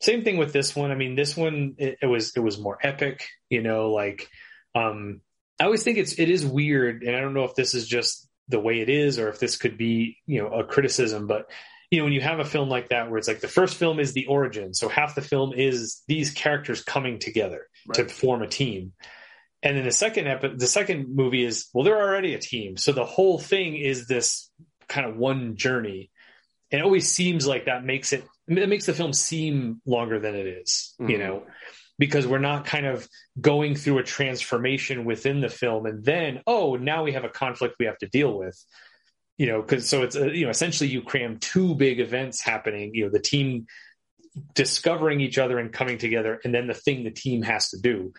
B: Same thing with this one. I mean, this one it, it was it was more epic. You know, like um, I always think it's it is weird, and I don't know if this is just the way it is or if this could be you know a criticism, but you know, when you have a film like that where it's like the first film is the origin, so half the film is these characters coming together right. to form a team. And then the second epi- the second movie is well, they're already a team, so the whole thing is this kind of one journey. And it always seems like that makes it it makes the film seem longer than it is, mm-hmm. you know, because we're not kind of going through a transformation within the film and then oh now we have a conflict we have to deal with you know, because so it's uh, you know essentially you cram two big events happening. You know, the team discovering each other and coming together, and then the thing the team has to do.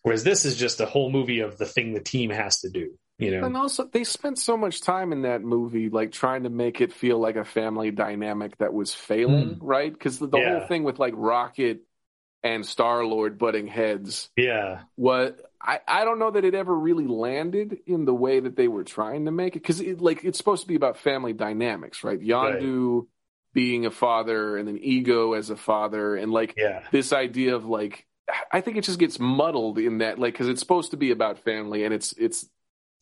B: Whereas this is just a whole movie of the thing the team has to do. You know,
A: and also they spent so much time in that movie, like trying to make it feel like a family dynamic that was failing, mm. right? Because the, the yeah. whole thing with like Rocket and Star Lord butting heads.
B: Yeah.
A: What I, I don't know that it ever really landed in the way that they were trying to make it because it, like it's supposed to be about family dynamics, right? Yondu right. being a father and then Ego as a father and like
B: yeah.
A: this idea of like I think it just gets muddled in that like because it's supposed to be about family and it's it's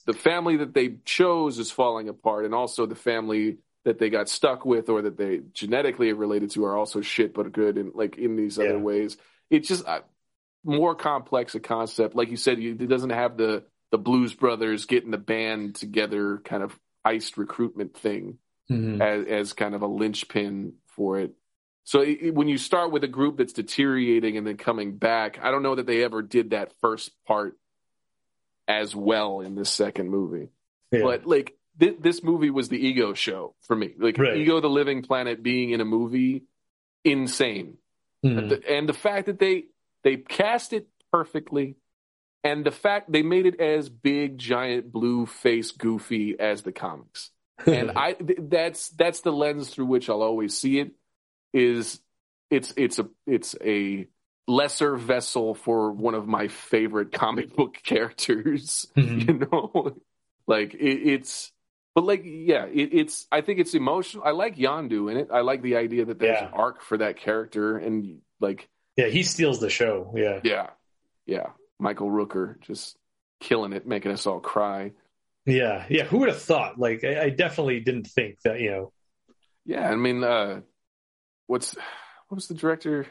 A: the family that they chose is falling apart and also the family that they got stuck with or that they genetically are related to are also shit but good and like in these yeah. other ways it's just uh, more complex a concept. Like you said, it doesn't have the the Blues Brothers getting the band together kind of heist recruitment thing mm-hmm. as, as kind of a linchpin for it. So it, when you start with a group that's deteriorating and then coming back, I don't know that they ever did that first part as well in this second movie. Yeah. But like th- this movie was the ego show for me. Like right. Ego the Living Planet being in a movie, insane. Mm-hmm. The, and the fact that they they cast it perfectly, and the fact they made it as big, giant, blue face, goofy as the comics. and I that's that's the lens through which I'll always see it. Is it's it's a it's a lesser vessel for one of my favorite comic book characters. Mm-hmm. You know, like it, it's but like yeah it, it's i think it's emotional. I like yondu in it. I like the idea that there's yeah. an arc for that character and like
B: yeah he steals the show. Yeah.
A: Yeah. Yeah. Michael rooker just killing it making us all cry.
B: Yeah. Yeah who would have thought? Like i, I definitely didn't think that you know.
A: Yeah i mean uh what's what was the director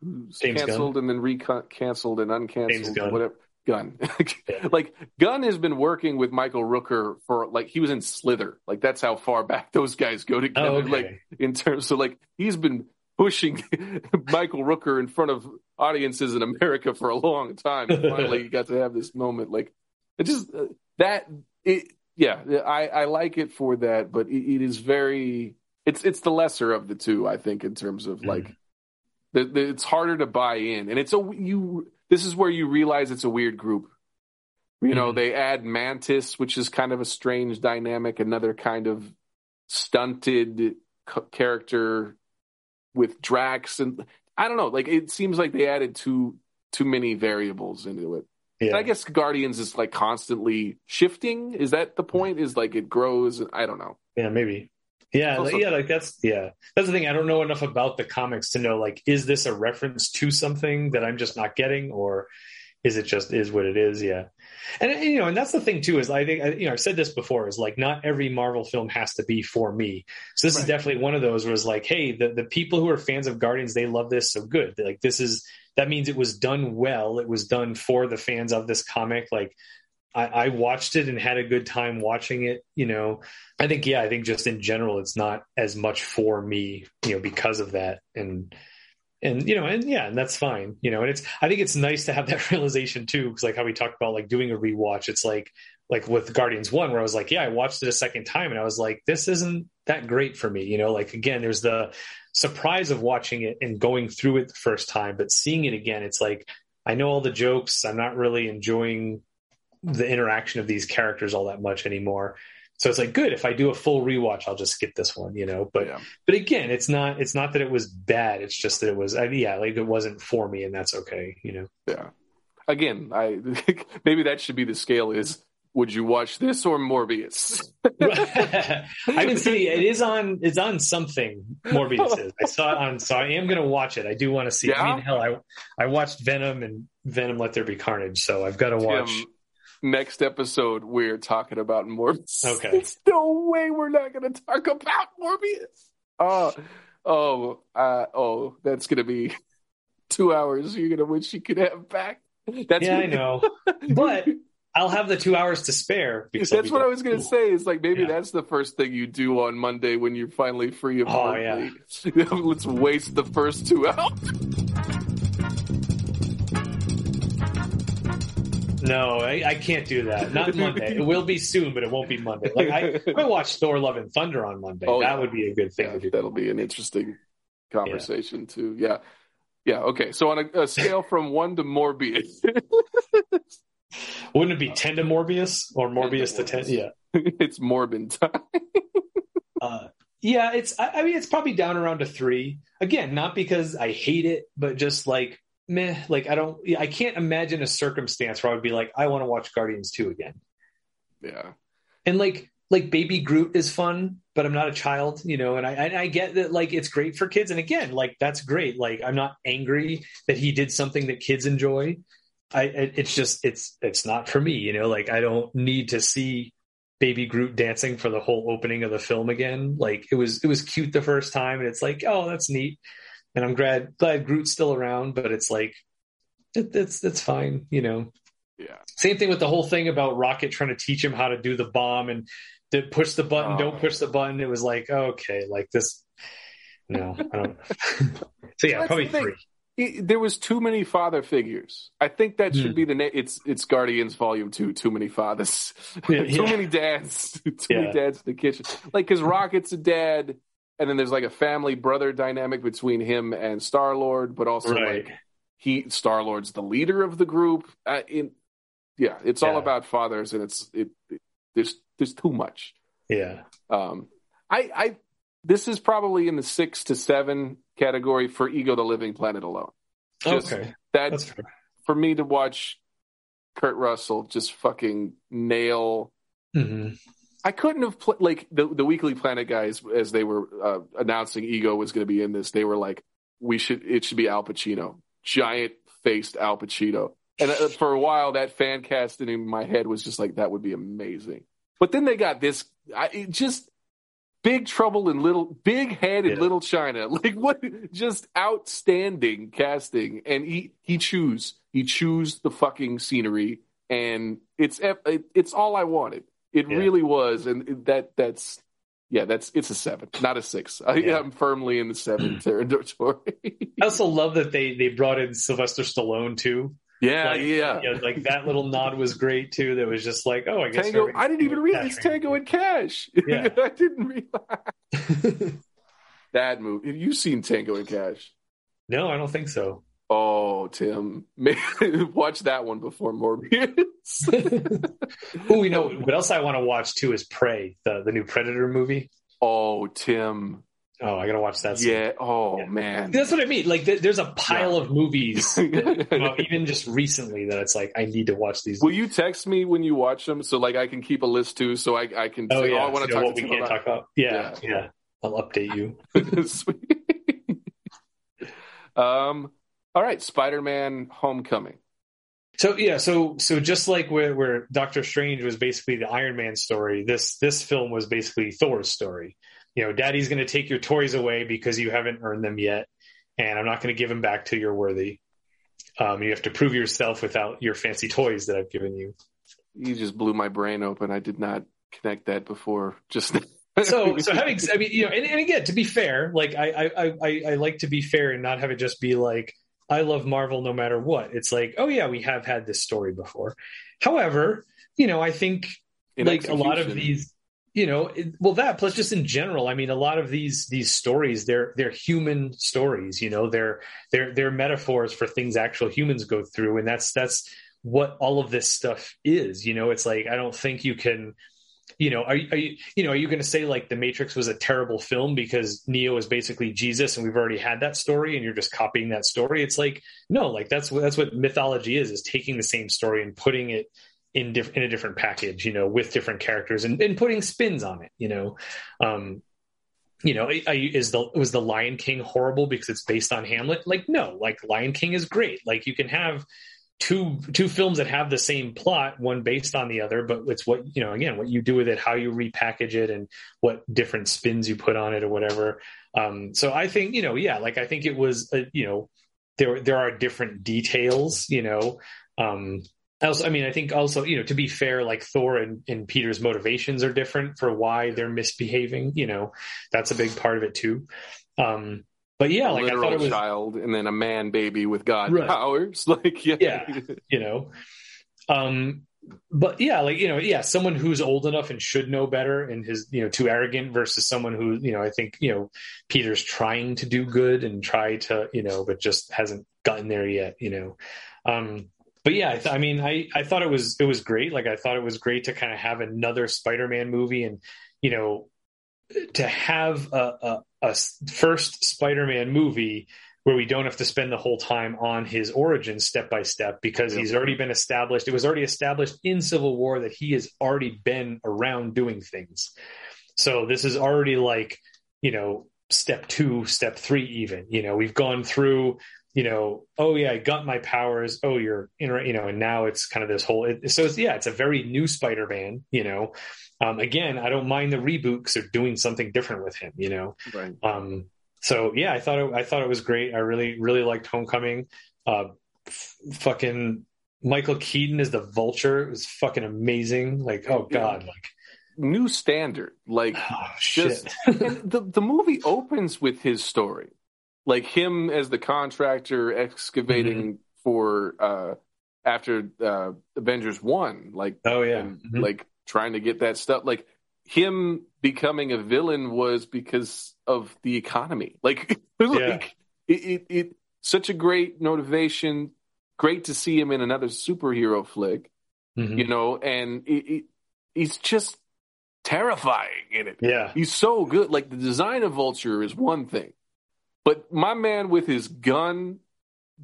A: who's James canceled Gunn. and then re-canceled and uncanceled? Whatever Gunn. like Gunn has been working with Michael Rooker for like he was in Slither. Like that's how far back those guys go together. Oh, okay. Like in terms of like he's been pushing Michael Rooker in front of audiences in America for a long time. And finally, he got to have this moment. Like it just uh, that it. Yeah, I I like it for that, but it, it is very. It's it's the lesser of the two, I think, in terms of like. Mm. The, the, it's harder to buy in, and it's a you this is where you realize it's a weird group. You know, mm-hmm. they add Mantis, which is kind of a strange dynamic, another kind of stunted character with Drax, and I don't know. Like it seems like they added too too many variables into it. Yeah. I guess Guardians is like constantly shifting. Is that the point? Is like it grows? I don't know.
B: Yeah, maybe. Yeah, also, yeah, like that's yeah. That's the thing. I don't know enough about the comics to know like is this a reference to something that I'm just not getting, or is it just is what it is? Yeah, and you know, and that's the thing too is I think you know I've said this before is like not every Marvel film has to be for me. So this right. is definitely one of those where it's like, hey, the the people who are fans of Guardians they love this so good. Like this is that means it was done well. It was done for the fans of this comic. Like I, I, watched it and had a good time watching it. You know, I think yeah, I think just in general, it's not as much for me, you know, because of that. And and you know, and yeah, and that's fine. You know, and it's I think it's nice to have that realization too, because like how we talked about like doing a rewatch. It's like like with Guardians One, where I was like, yeah, I watched it a second time, and I was like, this isn't that great for me. You know, like again, there's the surprise of watching it and going through it the first time, but seeing it again, it's like I know all the jokes. I'm not really enjoying the interaction of these characters all that much anymore. So it's like good if I do a full rewatch, I'll just skip this one, you know. But yeah. but again, it's not it's not that it was bad. It's just that it was i yeah, like it wasn't for me, and that's okay, you know.
A: Yeah. Again, I maybe that should be the scale is would you watch this or Morbius?
B: I haven't seen it. It is on. It's on something. Morbius is. I saw it on. So I am going to watch it. I do want to see. Yeah? I mean, hell, I I watched Venom and Venom: Let There Be Carnage. So I've got to watch. Tim,
A: next episode we're talking about Morbius.
B: Okay.
A: There's no way we're not going to talk about Morbius. oh, oh, uh, oh, that's gonna be two hours. You're gonna wish you could have back. That's
B: yeah. I know, but I'll have the two hours to spare.
A: That's what I was gonna say. Is like maybe yeah. that's the first thing you do on Monday when you're finally free of.
B: Oh yeah.
A: Let's waste the first two hours.
B: No, I, I, can't do that. Not Monday. it will be soon, but it won't be Monday. Like I, I watch Thor: Love and Thunder on Monday. Oh, that yeah. would be a good thing
A: yeah,
B: to do.
A: That'll be an interesting conversation yeah. too. Yeah, yeah. Okay, so on a, a scale from one to Morbius,
B: wouldn't it be ten to Morbius or Morbius to, ten? Yeah,
A: it's Morbin time.
B: uh, yeah, it's. I, I mean, it's probably down around to three. Again, not because I hate it, but just like meh, like I don't, I can't imagine a circumstance where I would be like, I want to watch Guardians 2 again.
A: Yeah.
B: And like, like Baby Groot is fun, but I'm not a child, you know, and I, and I get that like it's great for kids. And again, like that's great. Like I'm not angry that he did something that kids enjoy. I, it's just, it's, it's not for me, you know, like I don't need to see baby Groot dancing for the whole opening of the film again. Like it was, it was cute the first time and it's like, oh, that's neat and I'm glad glad Groot's still around, but it's like it, it's it's fine, you know.
A: Yeah.
B: Same thing with the whole thing about Rocket trying to teach him how to do the bomb and to push the button, oh. don't push the button. It was like okay, like this. No, I don't. so yeah, probably three.
A: It, there was too many father figures. I think that should mm. be the name. It's it's Guardians Volume Two. Too many fathers. Yeah, too yeah. many dads. too yeah. many dads in the kitchen. Like because Rocket's a dad and then there's like a family brother dynamic between him and Star Lord, but also right. like he Star Lord's the leader of the group. Uh, in yeah, it's yeah. all about fathers, and it's it, it, there's there's too much.
B: Yeah.
A: Um, I I this is probably in the six to seven category for Ego the Living Planet alone.
B: Just okay,
A: that's for me to watch Kurt Russell just fucking nail
B: mm-hmm.
A: I couldn't have like the the Weekly Planet guys as they were uh, announcing Ego was going to be in this. They were like, "We should it should be Al Pacino, giant faced Al Pacino." And uh, for a while, that fan casting in my head was just like, "That would be amazing." But then they got this, I, just big trouble in little, big head in yeah. Little China. Like what? Just outstanding casting, and he he chews he chews the fucking scenery, and it's it's all I wanted. It yeah. really was, and that that's yeah, that's it's a seven, not a six. I, am firmly in the seven territory.
B: I also love that they they brought in Sylvester Stallone too.
A: Yeah,
B: like,
A: yeah.
B: You know, like that little nod was great too. That was just like, oh, I guess
A: Tango. I didn't even realize Tango and Cash. Yeah, I didn't realize that movie. Have you seen Tango and Cash?
B: No, I don't think so.
A: Oh, Tim, watch that one before Morbius.
B: oh, you know what else I want to watch too is Prey, the the new Predator movie.
A: Oh, Tim.
B: Oh, I gotta watch that.
A: Yeah. Soon. Oh yeah. man,
B: that's what I mean. Like, there's a pile yeah. of movies, that, even just recently, that it's like I need to watch these.
A: Will you text me when you watch them so like I can keep a list too, so I I can.
B: Oh
A: say,
B: yeah, oh,
A: I
B: want to talk what we can't about. talk about. Yeah, yeah, yeah. I'll update you.
A: um. All right, Spider-Man: Homecoming.
B: So yeah, so so just like where, where Doctor Strange was basically the Iron Man story, this this film was basically Thor's story. You know, Daddy's going to take your toys away because you haven't earned them yet, and I'm not going to give them back till you're worthy. Um, you have to prove yourself without your fancy toys that I've given you.
A: You just blew my brain open. I did not connect that before. Just
B: so so having I mean you know and, and again to be fair, like I, I I I like to be fair and not have it just be like I love Marvel no matter what. It's like, oh yeah, we have had this story before. However, you know, I think in like execution. a lot of these, you know, it, well that plus just in general, I mean, a lot of these these stories, they're they're human stories. You know, they're they're they're metaphors for things actual humans go through, and that's that's what all of this stuff is. You know, it's like I don't think you can you know, are, are you, you know, are you going to say like The Matrix was a terrible film because Neo is basically Jesus and we've already had that story and you're just copying that story? It's like no, like that's what that's what mythology is: is taking the same story and putting it in diff- in a different package, you know, with different characters and, and putting spins on it. You know, um, you know, is the was the Lion King horrible because it's based on Hamlet? Like no, like Lion King is great. Like you can have two two films that have the same plot, one based on the other, but it's what you know. Again, what you do with it, how you repackage it, and what different spins you put on it, or whatever. Um, so I think you know, yeah, like I think it was, a, you know, there there are different details, you know. Um, also, I mean, I think also, you know, to be fair, like Thor and, and Peter's motivations are different for why they're misbehaving. You know, that's a big part of it too. Um, but yeah,
A: a
B: like
A: literal
B: I thought it was
A: child and then a man baby with God
B: Right.
A: powers. Like yeah,
B: Yeah. you know um but yeah like you know yeah someone who's old enough and should know better and is you know too arrogant versus someone who you know i think you know peter's trying to do good and try to you know but just hasn't gotten there yet you know um but yeah I, th- I mean i i thought it was it was great like i thought it was great to kind of have another spider-man movie and you know to have a first spider-man movie where we don't have to spend the whole time on his origins step by step because he's already been established. It was already established in Civil War that he has already been around doing things. So this is already like, you know, step two, step three, even. You know, we've gone through, you know, oh yeah, I got my powers. Oh, you're in, you know, and now it's kind of this whole. It, so it's, yeah, it's a very new Spider-Man. You know, um, again, I don't mind the reboot because they're doing something different with him. You know,
A: right.
B: um, so yeah, I thought it, I thought it was great. I really really liked Homecoming. Uh, f- fucking Michael Keaton as the Vulture it was fucking amazing. Like oh god, like
A: New standard. Like
B: oh,
A: just and the the movie opens with his story, like him as the contractor excavating for uh after uh Avengers one, like
B: oh yeah, Mhm.
A: like trying to get that stuff. Like him becoming a villain was because of the economy. Like, like it, it, it such a great motivation. Great to see him in another superhero flick,
B: Mhm.
A: you know, and it, it, he's just terrifying in it.
B: yeah,
A: He's so good. Like the design of Vulture is one thing, but my man with his gun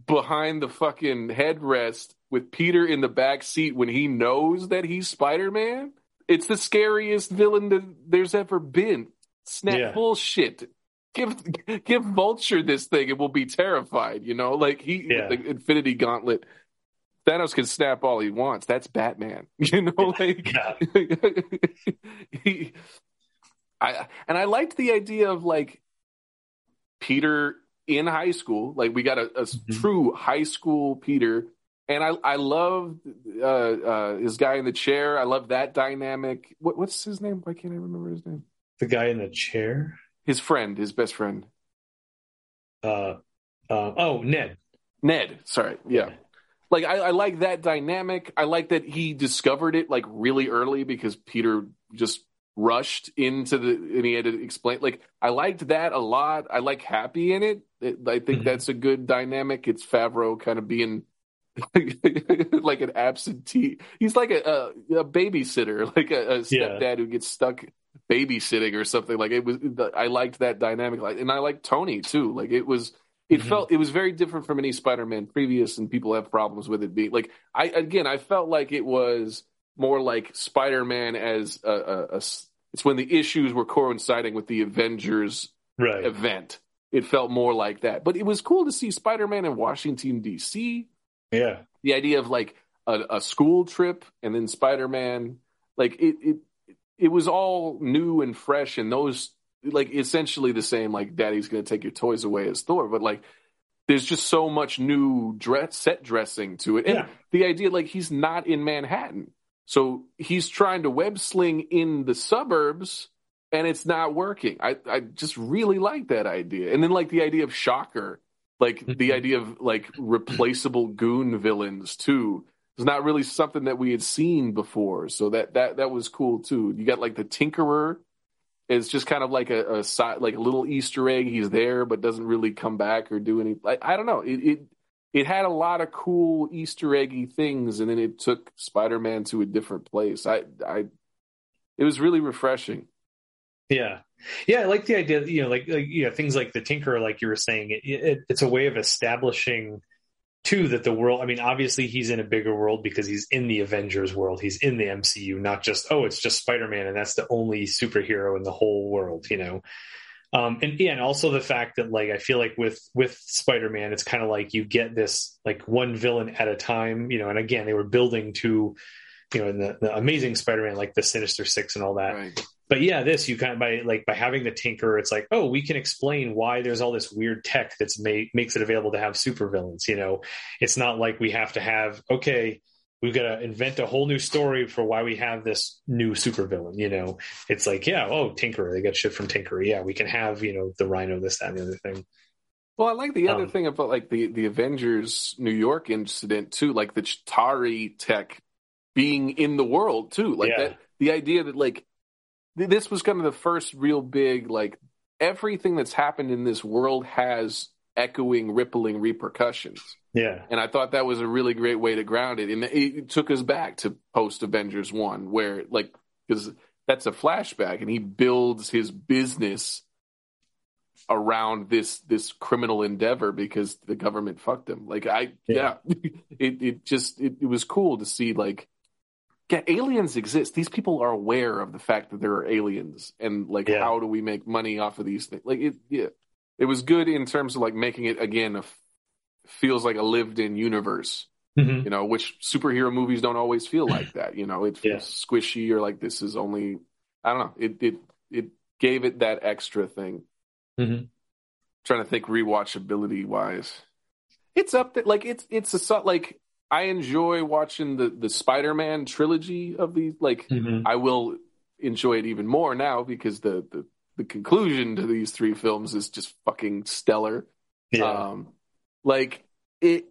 A: behind the fucking headrest with Peter in the back seat when he knows that he's Spider Man, it's the scariest villain that there's ever been. Snap
B: Yeah.
A: bullshit. Give give Vulture this thing and we'll be terrified. You know, like he
B: Yeah.
A: the Infinity Gauntlet. Thanos can snap all he wants. That's Batman. You know, like
B: yeah,
A: he, I and I liked the idea of like Peter in high school. Like we got a, a
B: Mhm.
A: true high school Peter, and I I love uh, uh, his guy in the chair. I love that dynamic. What, what's his name? Why can't I remember his name?
B: the guy in the chair.
A: His friend, his best friend,
B: Uh, uh, oh Ned.
A: Ned. Sorry, yeah. Like I, I like that dynamic. I like that he discovered it like really early because Peter just rushed into the and he had to explain. Like I liked that a lot. I like Happy in it. it I think
B: Mhm.
A: that's a good dynamic. It's Favreau kind of being like an absentee. He's like a, a, a babysitter, like a, a
B: Yeah.
A: stepdad who gets stuck babysitting or something. Like it was. I liked that dynamic. Like, and I liked Tony too. Like it was. It
B: Mhm.
A: felt it was very different from any Spider-Man previous, and people have problems with it being like I again. I felt like it was more like Spider-Man as a, a- a It's when the issues were coinciding with the Avengers
B: Right.
A: event. It felt more like that, but it was cool to see Spider-Man in Washington D.C.
B: Yeah.
A: The idea of like a, a school trip and then Spider-Man, like it, it, it was all new and fresh, and those like essentially the same. Like Daddy's gonna take your toys away as Thor, but like there's just so much new dress set dressing to it, and
B: Yeah.
A: the idea like he's not in Manhattan, so he's trying to web sling in the suburbs. And it's not working. I, I just really like that idea. And then like the idea of Shocker, like the
B: Mhm.
A: idea of like replaceable goon villains too is not really something that we had seen before. So that that that was cool too. You got like the Tinkerer is just kind of like a, a side like a little Easter egg. He's there but doesn't really come back or do any. Like, I don't know. It, it it had a lot of cool Easter eggy things, and then it took Spider Man to a different place. I I it was really refreshing.
B: Yeah, yeah, I like the idea. You know, like, like you know, things like the Tinker, like you were saying, it, it, it's a way of establishing too that the world. I mean, obviously he's in a bigger world because he's in the Avengers world. He's in the MCU, not just oh, it's just Spider Man, and that's the only superhero in the whole world. You know, Um, and yeah, and also the fact that like I feel like with with Spider-Man, it's kind of like you get this like one villain at a time, you know. And again, they were building to, you know, in the, the Amazing Spider-Man, like the Sinister Six and all that.
A: Right.
B: But yeah, this you kind of by like by having the Tinker, it's like oh, we can explain why there's all this weird tech that's made makes it available to have supervillains. You know, it's not like we have to have okay we've got to invent a whole new story for why we have this new supervillain. You know, it's like, yeah, oh, Tinker, they got shit from Tinker. Yeah, we can have, you know, the Rhino, this, that, and the other thing.
A: Well, I like the other
B: Um,
A: thing about like the the Avengers New York incident too, like the Chitauri tech being in the world too, like
B: Yeah.
A: that. The idea that like this was kind of the first real big like everything that's happened in this world has echoing, rippling repercussions.
B: Yeah.
A: And I thought that was a really great way to ground it. And it took us back to post Avengers 1, where, like, because that's a flashback, and he builds his business around this this criminal endeavor because the government fucked him. Like I yeah, it it just it, it was cool to see like yeah, aliens exist. These people are aware of the fact that there are aliens and like
B: Yeah.
A: how do we make money off of these things? Like it yeah. It was good in terms of like making it again a feels like a lived in universe
B: Mhm.
A: you know, which superhero movies don't always feel like that. You know, it feels
B: Yeah.
A: squishy or like this is only I don't know. It it it gave it that extra thing.
B: Mhm.
A: Trying to think rewatchability wise, it's up there. Like it's it's a like I enjoy watching the the Spider Man trilogy of these. Like
B: Mhm.
A: I will enjoy it even more now because the the the conclusion to these three films is just fucking stellar.
B: Yeah.
A: Um, like it,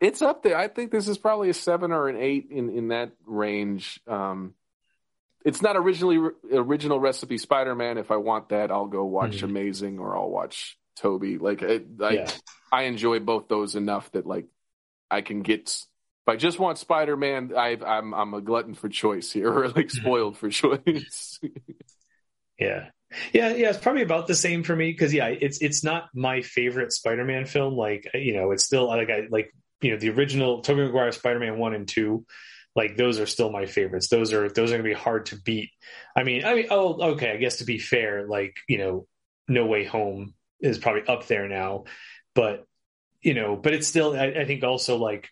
A: it's up there. I think this is probably a seven or an eight in in that range. Um, it's not originally original recipe Spider Man. If I want that, I'll go watch
B: Mhm.
A: Amazing or I'll watch Tobey. Like it, I,
B: yeah.
A: I enjoy both those enough that like I can get. If I just want Spider Man, I'm I'm a glutton for choice here, or like spoiled for choice.
B: Yeah. Yeah, yeah, it's probably about the same for me because yeah, it's it's not my favorite Spider-Man film. Like you know, it's still like I like you know the original Tobey Maguire Spider-Man one and two. Like those are still my favorites. Those are those are gonna be hard to beat. I mean, I mean, oh, okay. I guess to be fair, like you know, No Way Home is probably up there now, but you know, but it's still. I, I think also like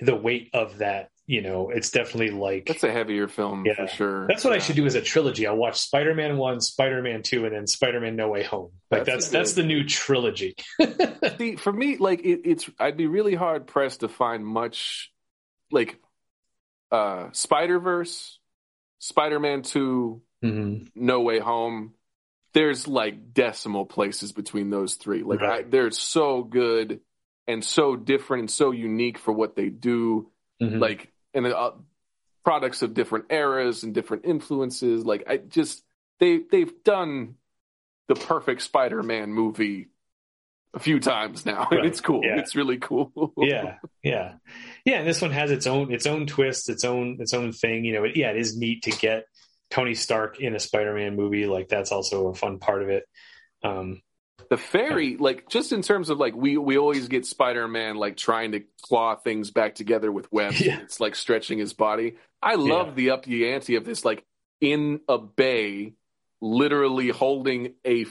B: the weight of that. You know, it's definitely like
A: That's a heavier film
B: Yeah.
A: for sure.
B: that's what I should do as a trilogy. I'll watch Spider Man one, Spider Man two, and then Spider Man No Way Home. Like
A: That's
B: that's that's, the new trilogy.
A: See, for me, like it, it's, I'd be really hard pressed to find much, like, uh, Spider Verse, Spider Man Two,
B: mm-hmm.
A: No Way Home. There's like decimal places between those three. Like, I, they're so good and so different and so unique for what they do.
B: Mm-hmm.
A: Like, and uh, products of different eras and different influences. Like, I just they they've done the perfect Spider Man movie a few times now.
B: Right.
A: It's cool.
B: Yeah.
A: It's really cool.
B: yeah, yeah, yeah. And this one has its own its own twist, its own its own thing. You know, it, yeah, it is neat to get Tony Stark in a Spider Man movie. Like that's also a fun part of it. Um,
A: the ferry, like just in terms of like we we always get Spider Man like trying to claw things back together with webs.
B: Yeah.
A: It's like stretching his body. I love
B: Yeah.
A: the up the ante of this, like in a bay, literally holding a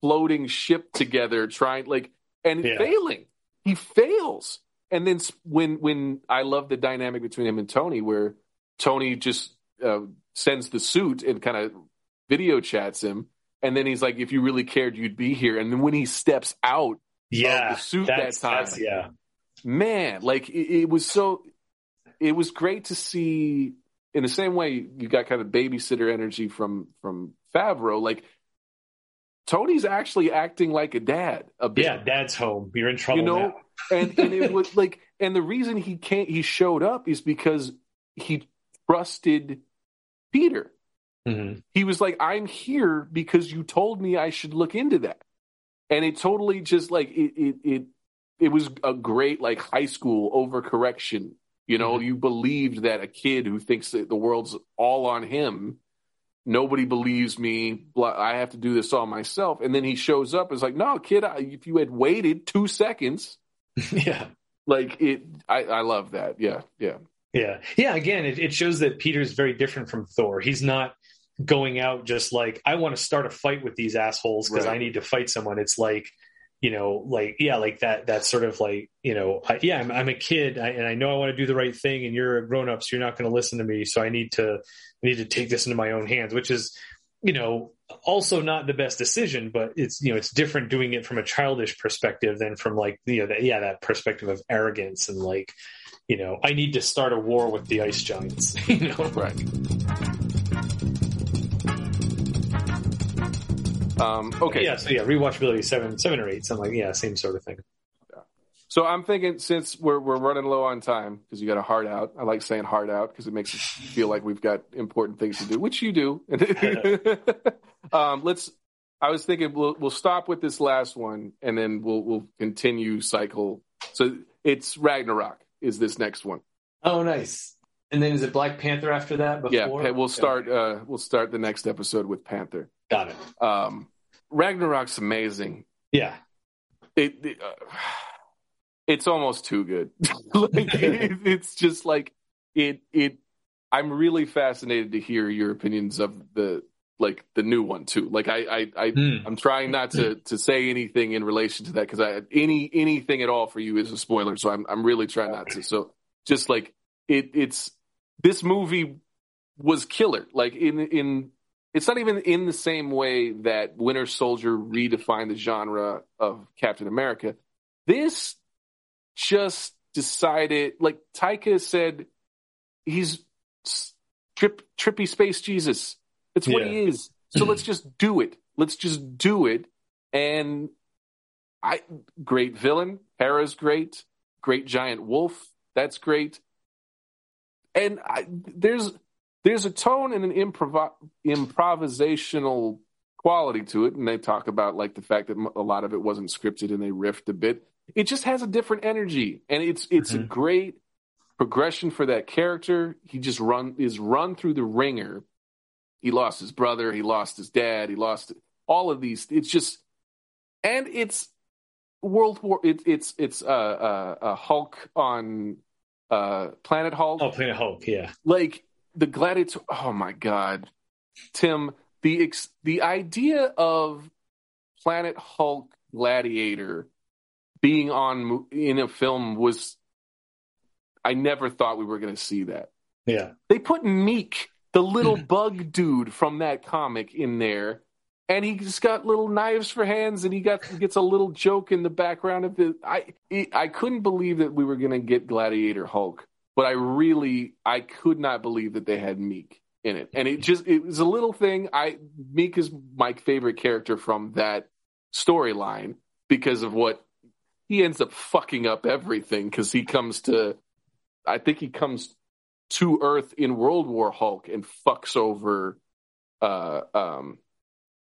A: floating ship together, trying like and
B: Yeah.
A: failing. He fails, and then when when I love the dynamic between him and Tony, where Tony just uh, sends the suit and kind of video chats him. And then he's like, if you really cared, you'd be here. And then when he steps out,
B: yeah,
A: the suit that
B: that's,
A: time.
B: yeah,
A: man, like it, it was so, it was great to see in the same way you got kind of babysitter energy from, from Favreau. Like Tony's actually acting like a dad a bit.
B: yeah. Dad's home. You're in trouble
A: You know,
B: now.
A: and, and it was like, and the reason he can't, he showed up is because he trusted Peter
B: Mhm.
A: he was like, I'm here because you told me I should look into that. And it totally just like it it it, it was a great like high school overcorrection. You know,
B: Mhm.
A: you believed that a kid who thinks that the world's all on him, nobody believes me, blah, I have to do this all myself. And then he shows up, is like, no, kid, I, if you had waited two seconds,
B: yeah.
A: like it, I, I love that. Yeah, yeah.
B: Yeah, yeah. Again, it, it shows that Peter's very different from Thor. He's not going out just like I want to start a fight with these assholes because
A: Right.
B: I need to fight someone. It's like you know, like yeah, like that. That sort of like you know, I, yeah, I'm, I'm a kid I, and I know I want to do the right thing, and you're a grown up, so you're not going to listen to me. So I need to I need to take this into my own hands, which is you know also not the best decision, but it's you know it's different doing it from a childish perspective than from like you know that yeah that perspective of arrogance and like you know I need to start a war with the ice giants. You know,
A: Right. Um, okay.
B: Yeah, so yeah, rewatchability seven, seven or eight, something like yeah, same sort of thing. Yeah.
A: So I'm thinking since we're we're running low on time because you got a hard out. I like saying hard out because it makes us feel like we've got important things to do, which you do. um, let's. I was thinking we'll we'll stop with this last one and then we'll we'll continue cycle. So it's Ragnarok is this next one.
B: Oh, nice. And then is it Black Panther after that?
A: Yeah, we'll start. Uh, we'll start the next episode with Panther.
B: Got it.
A: Um, Ragnarok's amazing.
B: Yeah.
A: it, it, uh, it's almost too good. like it, it's just like it it I'm really fascinated to hear your opinions of the like the new one too. Like I I, I
B: Hmm.
A: I'm trying not to to say anything in relation to that because I any anything at all for you is a spoiler. So I'm I'm really trying not to. So just like it it's this movie was killer. Like in in it's not even in the same way that Winter Soldier redefined the genre of Captain America. This just decided, like Taika said, he's trip, trippy space Jesus. That's what he is. So let's just do it. Let's just do it. And I, great villain. Hela's great. Great giant wolf. That's great. And I, there's there's a tone and an improv improvisational quality to it and they talk about like the fact that a lot of it wasn't scripted and they riffed a bit it just has a different energy and it's it's a
B: Mhm.
A: great progression for that character he just run is run through the ringer he lost his brother he lost his dad he lost all of these it's just and it's world war it, it's it's uh, uh, uh hulk on uh planet hulk
B: Oh, Planet Hulk. Yeah.
A: like the gladiator oh my god. Tim the ex, the idea of planet hulk gladiator being on in a film was i never thought we were going to see that.
B: Yeah.
A: they put Miek the little bug dude from that comic in there and he's got little knives for hands and he got gets a little joke in the background of the i it, i couldn't believe that we were going to get gladiator hulk but i really i could not believe that they had Miek in it. And it just it was a little thing. I Miek is my favorite character from that storyline because of what he ends up fucking up everything because he comes to i think he comes to earth in world war hulk and fucks over uh um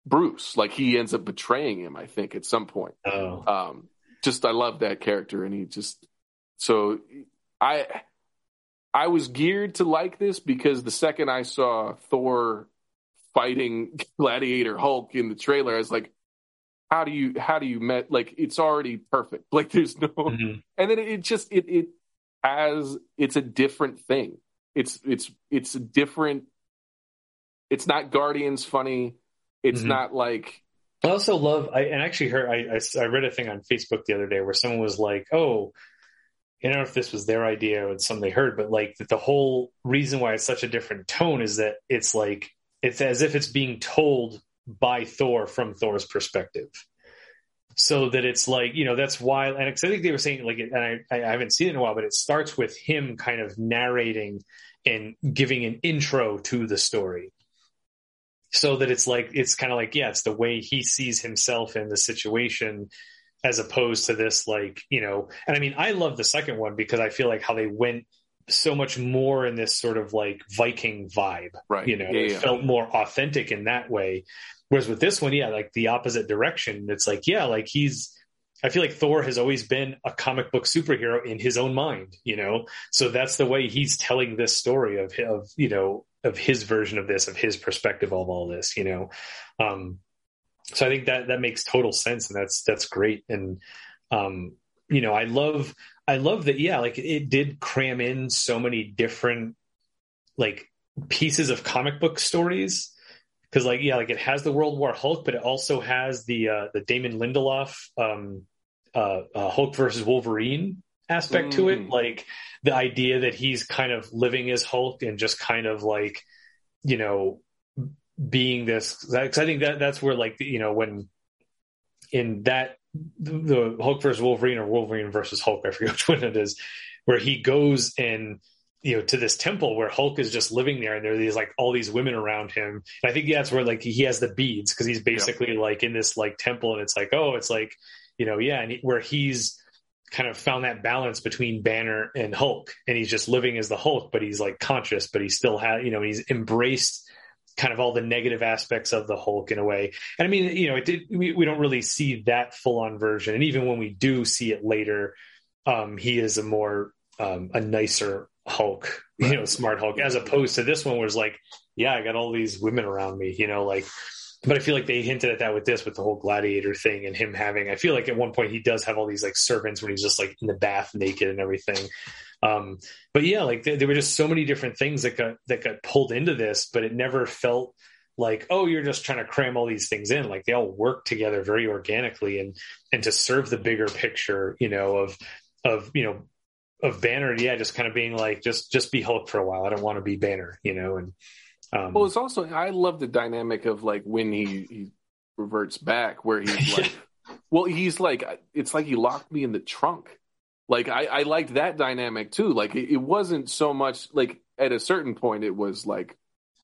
A: bruce. Like he ends up betraying him i think at some point.
B: Oh.
A: um just i love that character and he just so i i was geared to like this because the second i saw thor fighting gladiator hulk in the trailer i was like how do you how do you met like it's already perfect like there's no
B: Mhm.
A: and then it just it it has it's a different thing it's it's it's a different it's not guardians funny it's
B: Mhm.
A: not like
B: I also love. I and actually heard. I, I I read a thing on Facebook the other day where someone was like, "Oh, I don't know if this was their idea or something they heard, but like the whole reason why it's such a different tone is that it's like it's as if it's being told by Thor from Thor's perspective." So that it's like you know that's why, and I think they were saying like, and I I haven't seen it in a while, but it starts with him kind of narrating and giving an intro to the story so that it's like it's kind of like yeah it's the way he sees himself in the situation as opposed to this like you know and i mean i love the second one because i feel like how they went so much more in this sort of like viking vibe
A: right.
B: you know
A: yeah,
B: it
A: yeah.
B: felt more authentic in that way. Whereas with this one yeah like the opposite direction. It's like yeah like he's i feel like thor has always been a comic book superhero in his own mind you know? So that's the way he's telling this story of of you know of his version of this of his perspective of all this you know? Um so i think that that makes total sense and that's that's great and um you know i love i love that yeah like it did cram in so many different like pieces of comic book stories because like yeah, like it has the World War Hulk, but it also has the uh, the Damon Lindelof um, uh, uh, Hulk versus Wolverine aspect mm. to it, mm. like the idea that he's kind of living as Hulk and just kind of like you know being this. Because I think that that's where like you know when in that the Hulk versus Wolverine or Wolverine versus Hulk, I forget which one it is, where he goes and you know to this temple where Hulk is just living there and there are these like all these women around him. And I think that's where like he has the beads because he's basically yeah. like in this like temple and it's like oh it's like you know yeah and he, where he's kind of found that balance between Banner and Hulk and he's just living as the Hulk but he's like conscious but he still has you know he's embraced kind of all the negative aspects of the Hulk in a way. And I mean, you know, it did, we, we don't really see that full on version. And even when we do see it later, um, he is a more, um, a nicer Hulk, you know, smart Hulk, as opposed to this one was like, yeah, I got all these women around me, you know, like, but I feel like they hinted at that with this, with the whole gladiator thing and him having, I feel like at one point he does have all these like servants when he's just like in the bath naked and everything. Um, but yeah, like there, there were just so many different things that got that got pulled into this, but it never felt like oh you're just trying to cram all these things in. Like they all work together very organically and and to serve the bigger picture you know of of you know of banner yeah just kind of being like just just be hulk for a while. I don't want to be banner you know and
A: um, well it's also i love the dynamic of like when he he reverts back where he's like well he's like it's like he locked me in the trunk like I, I liked that dynamic too. Like it, it wasn't so much like at a certain point it was like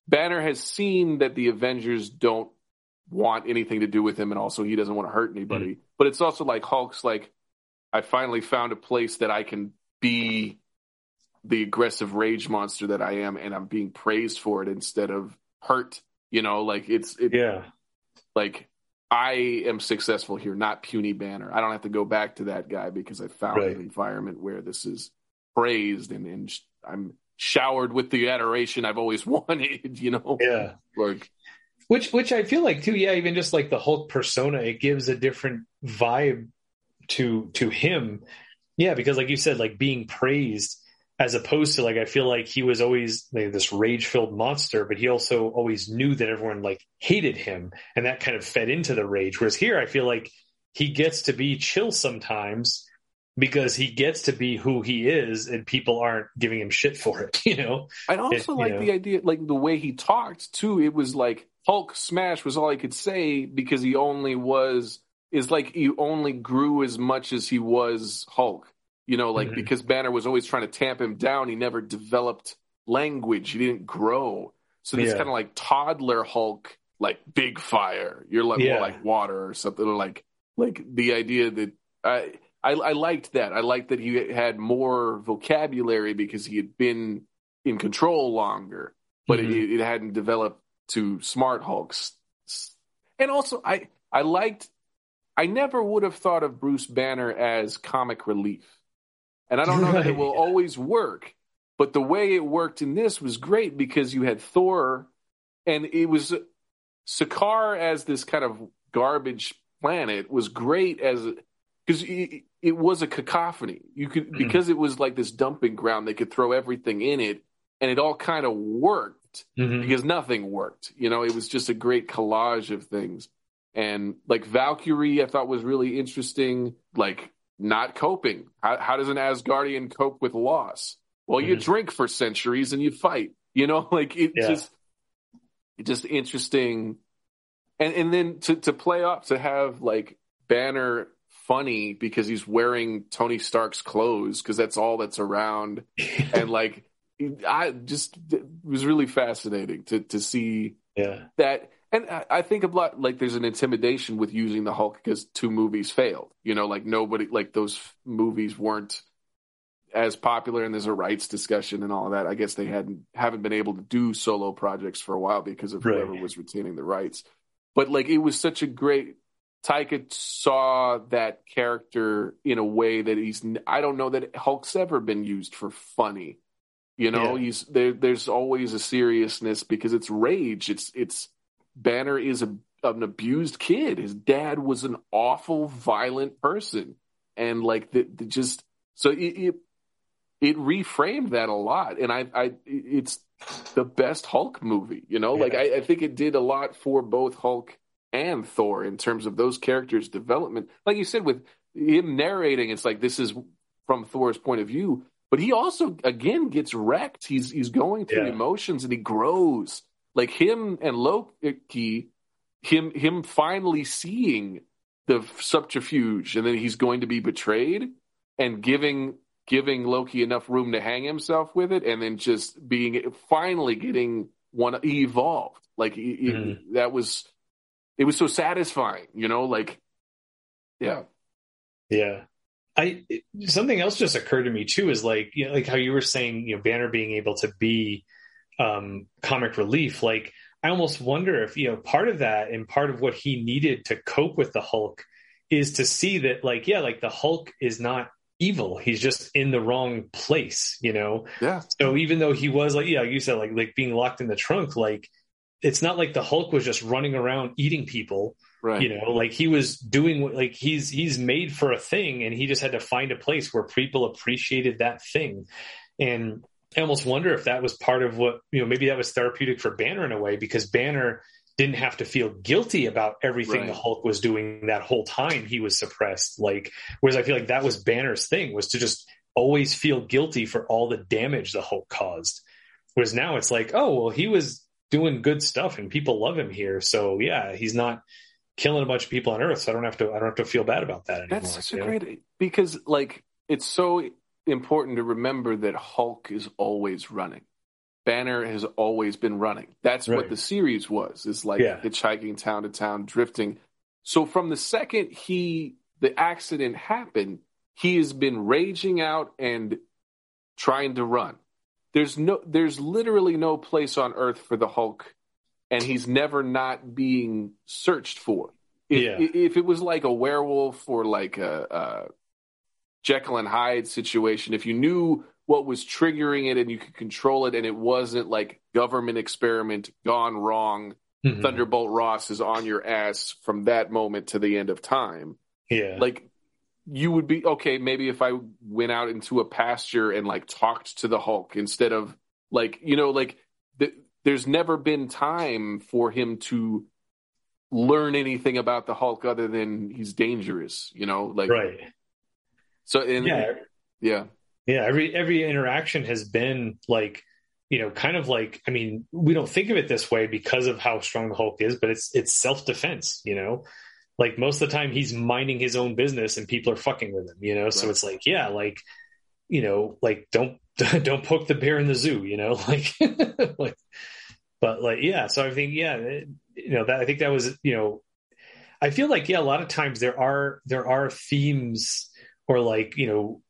A: Banner has seen that the Avengers don't want anything to do with him, and also he doesn't want to hurt anybody. Mm-hmm. But it's also like Hulk's like, I finally found a place that I can be the aggressive rage monster that I am, and I'm being praised for it instead of hurt. You know, like it's it,
B: yeah,
A: like I am successful here, not puny banner. I don't have to go back to that guy because I found right. an environment where this is praised and, and I'm showered with the adoration I've always wanted, you know?
B: Yeah.
A: Like,
B: which, which I feel like too, yeah, even just like the Hulk persona, it gives a different vibe to, to him. Yeah. Because like you said, like being praised, as opposed to like I feel like he was always like this rage filled monster, but he also always knew that everyone like hated him, and that kind of fed into the rage. Whereas here, I feel like he gets to be chill sometimes because he gets to be who he is, and people aren't giving him shit for it. You know.
A: I also it, like know. the idea, like the way he talked too. It was like Hulk smash was all he could say because he only was is like he only grew as much as he was Hulk you know, like mm-hmm. because Banner was always trying to tamp him down, he never developed language. He didn't grow. So this yeah. kind of like toddler Hulk, like big fire. You're like yeah. more like water or something. Or like like the idea that I, I I liked that. I liked that he had more vocabulary because he had been in control longer, but mm-hmm. it, it hadn't developed to smart Hulks. And also, I I liked. I never would have thought of Bruce Banner as comic relief. And I don't know right. that it will always work, but the way it worked in this was great because you had Thor and it was Sakaar as this kind of garbage planet was great as because it, it, was a cacophony. You could mm-hmm. because it was like this dumping ground, they could throw everything in it, and it all kind of worked mm-hmm. because nothing worked. You know, it was just a great collage of things. And like Valkyrie, I thought was really interesting. Like not coping. How, how does an Asgardian cope with loss? Well, you mm-hmm. drink for centuries and you fight. You know, like it yeah. just, just interesting. And and then to to play up to have like Banner funny because he's wearing Tony Stark's clothes because that's all that's around, and like I just it was really fascinating to to see
B: yeah.
A: that and I think a lot like there's an intimidation with using the Hulk because two movies failed. You know, like nobody like those movies weren't as popular, and there's a rights discussion and all of that. I guess they hadn't haven't been able to do solo projects for a while because of whoever was retaining the rights. But like it was such a great. Taika saw that character in a way that he's. I don't know that Hulk's ever been used for funny. You know, yeah. he's there. There's always a seriousness because it's rage. It's it's Banner is a, an abused kid. His dad was an awful, violent person, and like the, the just so it, it, it reframed that a lot. And I, I it's the best Hulk movie. You know, yeah. like I, I think it did a lot for both Hulk and Thor in terms of those characters' development. Like you said, with him narrating, it's like this is from Thor's point of view, but he also again gets wrecked. He's he's going through yeah. emotions and he grows. Like him and Loki, him him finally seeing the subterfuge, and then he's going to be betrayed, and giving giving Loki enough room to hang himself with it, and then just being finally getting one evolved. Like mm-hmm. that was it was so satisfying, you know. Like yeah,
B: yeah. I something else just occurred to me too is like you know, like how you were saying you know Banner being able to be um, comic relief. Like I almost wonder if you know part of that and part of what he needed to cope with the Hulk is to see that like yeah like the Hulk is not evil he's just in the wrong place you know
A: yeah
B: so even though he was like yeah you said like like being locked in the trunk like it's not like the Hulk was just running around eating people
A: Right.
B: You know, like he was doing what like he's he's made for a thing and he just had to find a place where people appreciated that thing. And I almost wonder if that was part of what, you know, maybe that was therapeutic for Banner in a way because Banner didn't have to feel guilty about everything right. the Hulk was doing that whole time he was suppressed. Like, whereas I feel like that was Banner's thing was to just always feel guilty for all the damage the Hulk caused. Whereas now it's like, oh, well, he was doing good stuff and people love him here. So yeah, he's not killing a bunch of people on Earth, so I don't have to I don't have to feel bad about that anymore.
A: That's such a know? great because like it's so important to remember that Hulk is always running. Banner has always been running. That's right. what the series was. Is like yeah. hitchhiking town to town, drifting. So from the second he the accident happened, he has been raging out and trying to run. There's no there's literally no place on earth for the Hulk and he's never not being searched for. If, yeah. if it was like a werewolf or like a, a Jekyll and Hyde situation, if you knew what was triggering it and you could control it and it wasn't like government experiment gone wrong, mm-hmm. Thunderbolt Ross is on your ass from that moment to the end of time.
B: Yeah.
A: Like you would be okay, maybe if I went out into a pasture and like talked to the Hulk instead of like, you know, like the, there's never been time for him to learn anything about the Hulk other than he's dangerous, you know, like
B: right.
A: So in yeah, yeah,
B: yeah. Every every interaction has been like you know, kind of like I mean, we don't think of it this way because of how strong the Hulk is, but it's it's self defense, you know. Like most of the time, he's minding his own business, and people are fucking with him, you know. Right. So it's like, yeah, like you know, like don't don't poke the bear in the zoo, you know, like like but like yeah so i think yeah you know that i think that was you know i feel like yeah a lot of times there are there are themes or like you know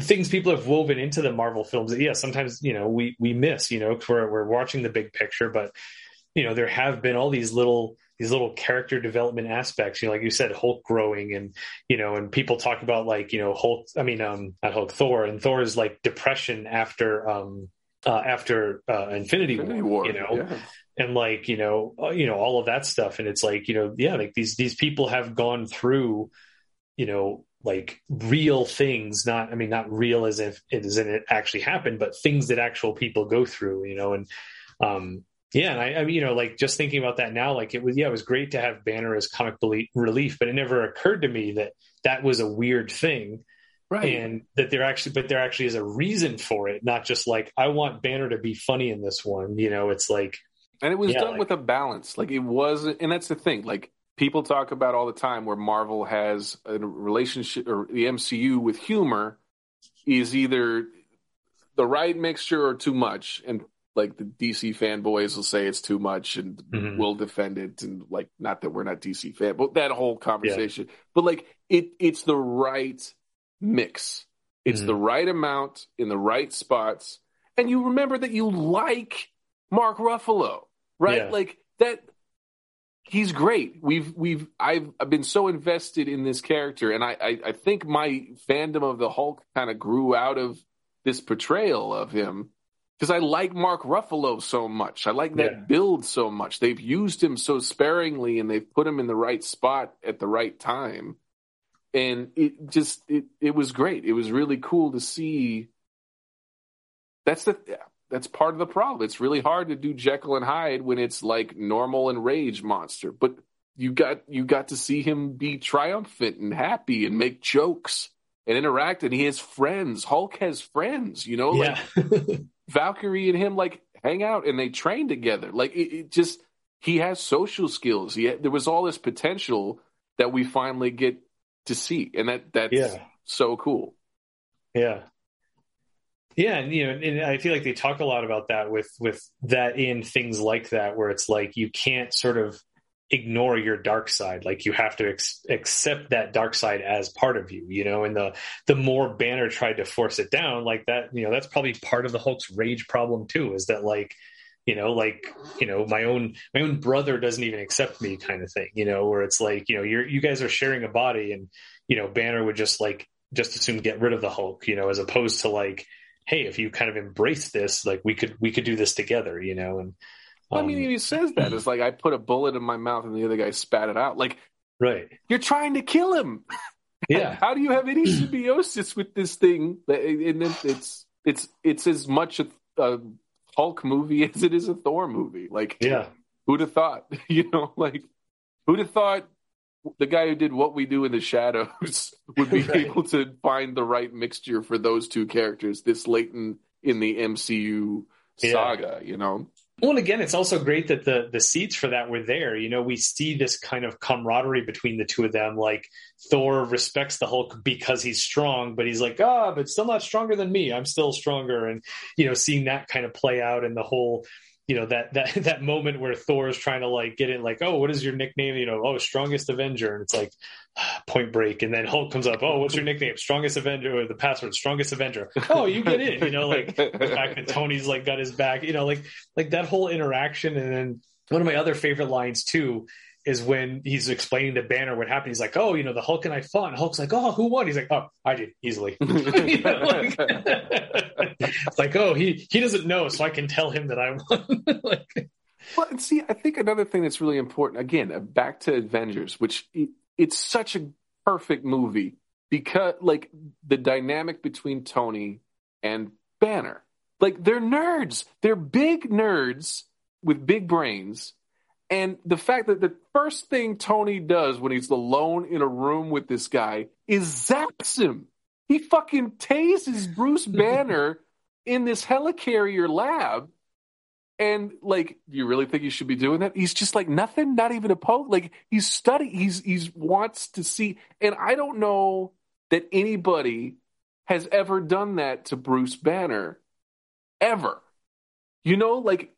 B: things people have woven into the marvel films that yeah sometimes you know we we miss you know we're, we're watching the big picture but you know there have been all these little these little character development aspects you know like you said hulk growing and you know and people talk about like you know hulk i mean um not hulk thor and thor's like depression after um uh, after uh, Infinity, Infinity War, War, you know, yeah. and like you know, uh, you know all of that stuff, and it's like you know, yeah, like these these people have gone through, you know, like real things, not I mean, not real as if it is in it actually happened, but things that actual people go through, you know, and um, yeah, and I, I mean, you know, like just thinking about that now, like it was, yeah, it was great to have Banner as comic relief, but it never occurred to me that that was a weird thing.
A: Right.
B: And that there actually but there actually is a reason for it not just like i want banner to be funny in this one you know it's like
A: and it was yeah, done like, with a balance. Like it wasn't and that's the thing like people talk about all the time where marvel has a relationship or the mcu with humor is either the right mixture or too much and like the DC fanboys will say it's too much and mm-hmm. we'll defend it and like not that we're not DC fan, but that whole conversation. Yeah. But like it it's the right mix. It's mm-hmm. the right amount in the right spots. And you remember that you like Mark Ruffalo, right? Yeah. Like that he's great. We've we've I've, I've been so invested in this character, and I I, I think my fandom of the Hulk kind of grew out of this portrayal of him because I like Mark Ruffalo so much. I like that yeah. build so much. They've used him so sparingly, and they've put him in the right spot at the right time and it just it it was great. It was really cool to see. That's the that's part of the problem. It's really hard to do Jekyll and Hyde when it's like normal and rage monster, but you got you got to see him be triumphant and happy and make jokes and interact and he has friends. Hulk has friends, you know,
B: Yeah.
A: like Valkyrie and him like hang out and they train together. Like it, it just he has social skills. He had, there was all this potential that we finally get to see, and that that's
B: Yeah.
A: so cool.
B: Yeah. Yeah, and you know, and I feel like they talk a lot about that with with that in things like that, where it's like you can't sort of ignore your dark side. Like you have to ex- accept that dark side as part of you, you know. And the the more Banner tried to force it down, like that, you know, that's probably part of the Hulk's rage problem too. Is that like, you know, like you know, my own my own brother doesn't even accept me, kind of thing, you know, where it's like, you know, you're you guys are sharing a body, and you know, Banner would just like just assume get rid of the Hulk, you know, as opposed to like, hey, if you kind of embrace this, like we could we could do this together, you know, and
A: I
B: um,
A: mean, he says that it's like I put a bullet in my mouth and the other guy spat it out. Like
B: right,
A: you're trying to kill him.
B: yeah,
A: How do you have any symbiosis with this thing? And it- it's it's it's as much a, a Hulk movie as it is a Thor movie. Like
B: yeah,
A: who'd have thought? You know, like who'd have thought the guy who did what we do in the shadows would be
B: Right.
A: able to find the right mixture for those two characters this late in, in the MCU
B: Yeah.
A: saga, you know?
B: Well, and again, it's also great that the the seeds for that were there. You know, we see this kind of camaraderie between the two of them. Like Thor respects the Hulk because he's strong, but he's like, ah, but still not stronger than me. I'm still stronger, and you know, seeing that kind of play out in the whole. You know that that that moment where Thor is trying to like get in, like, oh, what is your nickname? You know, oh, strongest Avenger, and it's like Point Break, and then Hulk comes up, oh, what's your nickname? Strongest Avenger, or the password, strongest Avenger. Oh, you get in, you know, like the fact that Tony's like got his back, you know, like like that whole interaction. And then one of my other favorite lines too is when he's explaining to Banner what happened. He's like, "Oh, you know, the Hulk and I fought." And Hulk's like, "Oh, who won?" He's like, "Oh, I did easily." Know, like, it's like, "Oh, he he doesn't know, so I can tell him that I won." like,
A: Well, and see, I think another thing that's really important, again, uh, back to Avengers, which it, it's such a perfect movie because, like, the dynamic between Tony and Banner. Like, they're nerds. They're big nerds with big brains. And the fact that the first thing Tony does when he's alone in a room with this guy is zaps him. He fucking tases Bruce Banner in this helicarrier lab. And like, do you really think you should be doing that? He's just like nothing, not even a poke. Like he's studying, he's he's wants to see. And I don't know that anybody has ever done that to Bruce Banner, ever. You know, like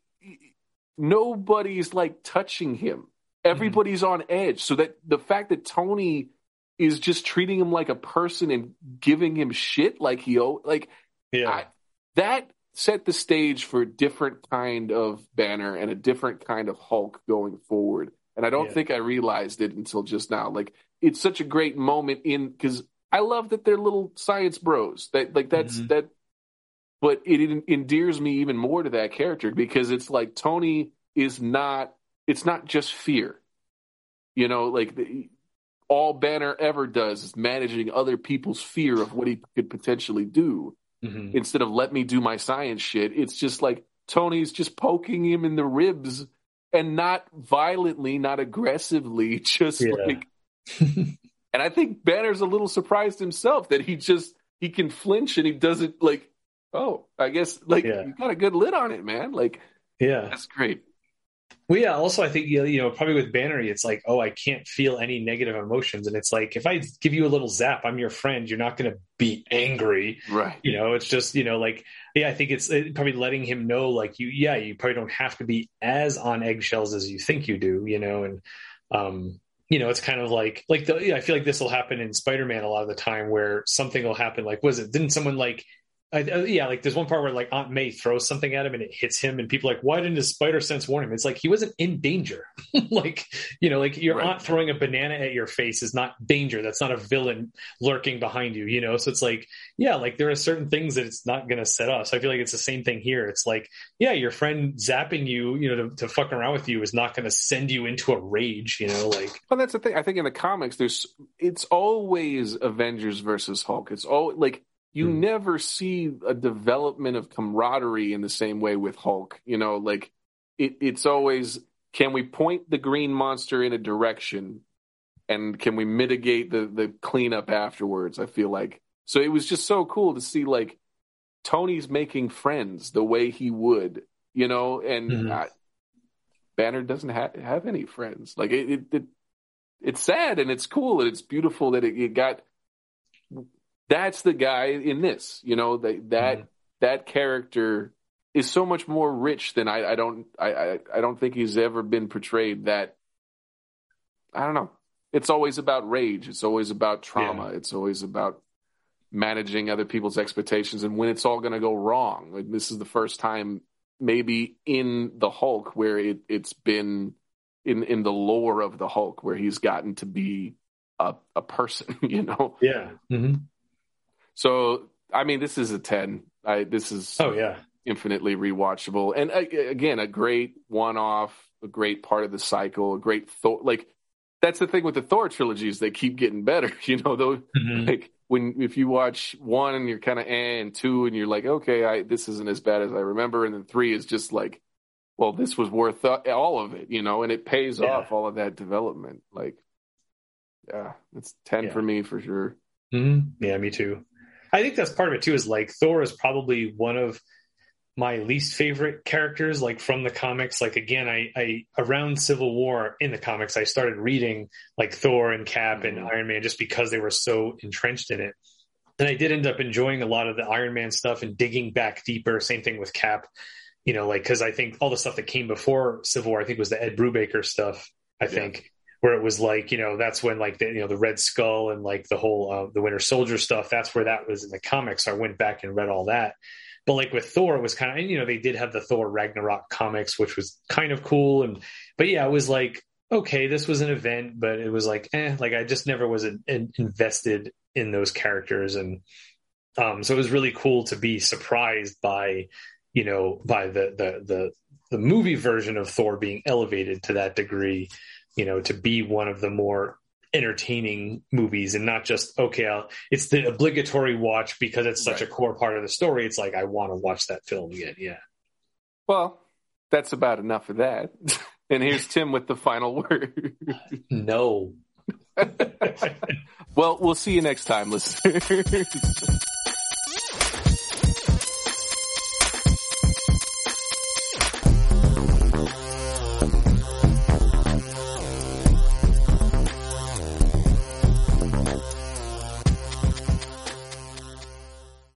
A: nobody's like touching him. Everybody's on edge. So that the fact that Tony is just treating him like a person and giving him shit like he like
B: yeah,
A: I- that set the stage for a different kind of banner and a different kind of Hulk going forward. And I don't
B: Yeah.
A: think I realized it until just now. Like it's such a great moment in because I love that they're little science bros. That like that's
B: Mhm.
A: that, but it, endears me even more to that character because it's like Tony is not. It's not just fear. You know, like the, all Banner ever does is managing other people's fear of what he could potentially do
B: Mhm.
A: instead of let me do my science shit. It's just like Tony's just poking him in the ribs and not violently, not aggressively, just
B: Yeah.
A: like. and I think Banner's a little surprised himself that he just he can flinch and he doesn't like. Oh, I guess like
B: Yeah.
A: you got a good lid on it, man. Like
B: yeah.
A: that's great.
B: Well, yeah. Also, I think you know, probably with Banner, it's like, oh, I can't feel any negative emotions, and it's like if I give you a little zap, I'm your friend. You're not going to be angry.
A: Right.
B: You know, it's just you know, like yeah, I think it's probably letting him know, like you, yeah, you probably don't have to be as on eggshells as you think you do. You know, and um, you know, it's kind of like like the, yeah, I feel like this will happen in Spider-Man a lot of the time, where something will happen. Like, was it? Didn't someone like I, uh, yeah, like there's one part where like Aunt May throws something at him and it hits him, and people are like, why didn't his spider sense warn him? It's like he wasn't in danger. like you know, like your
A: Right.
B: aunt throwing a banana at your face is not danger. That's not a villain lurking behind you. You know, so it's like yeah, like there are certain things that it's not going to set off. So I feel like it's the same thing here. It's like yeah, your friend zapping you, you know, to, to fuck around with you is not going to send you into a rage. You know, like
A: Well, that's the thing. I think in the comics, there's it's always Avengers versus Hulk. It's all like you mm. never see a development of camaraderie in the same way with Hulk. You know, like it, it's always can we point the green monster in a direction and can we mitigate the the cleanup afterwards? I feel like so it was just so cool to see like Tony's making friends the way he would, you know, and mm-hmm. I, Banner doesn't ha- have any friends. Like it, it, it, it's sad and it's cool and it's beautiful that it, it got. That's the guy in this, you know, that that mm-hmm. that character is so much more rich than I, I don't I, I, I don't think he's ever been portrayed that I don't know. It's always about rage. It's always about trauma. Yeah. It's always about managing other people's expectations and when it's all going to go wrong. Like this is the first time maybe in the Hulk where it, it's been in in the lore of the Hulk where he's gotten to be a a person, you know.
B: Yeah. Mm-hmm.
A: So I mean, this is a ten. I this is
B: oh yeah
A: infinitely rewatchable. And uh, again, a great one off, a great part of the cycle, a great Thor. Like that's the thing with the Thor trilogies; they keep getting better. You know, though, mm-hmm. like when if you watch one and you're kind of eh, and two and you're like, okay, I this isn't as bad as I remember, and then three is just like, well, this was worth all of it, you know, and it pays yeah. off all of that development. Like, yeah, it's ten yeah. for me for sure.
B: Mm-hmm. Yeah, me too. I think that's part of it too. Is like Thor is probably one of my least favorite characters like from the comics like again I, I around civil war in the comics i started reading like thor and cap and mm-hmm. iron man just because they were so entrenched in it and i did end up enjoying a lot of the iron man stuff and digging back deeper same thing with cap you know like because i think all the stuff that came before civil war i think was the ed brubaker stuff i yeah. think where it was like you know that's when like the you know the red skull and like the whole uh, the winter soldier stuff that's where that was in the comics so i went back and read all that but like with Thor, it was kind of, you know, they did have the Thor Ragnarok comics, which was kind of cool. And, but yeah, it was like, okay, this was an event, but it was like, eh, like I just never was in, in, invested in those characters. And, um, so it was really cool to be surprised by, you know, by the, the, the, the movie version of Thor being elevated to that degree, you know, to be one of the more entertaining movies and not just okay I'll, it's the obligatory watch because it's such right. a core part of the story. It's like i want to watch that film again. Yeah.
A: Well that's about enough of that. And here's tim with the final word.
B: No.
A: Well we'll see you next time listeners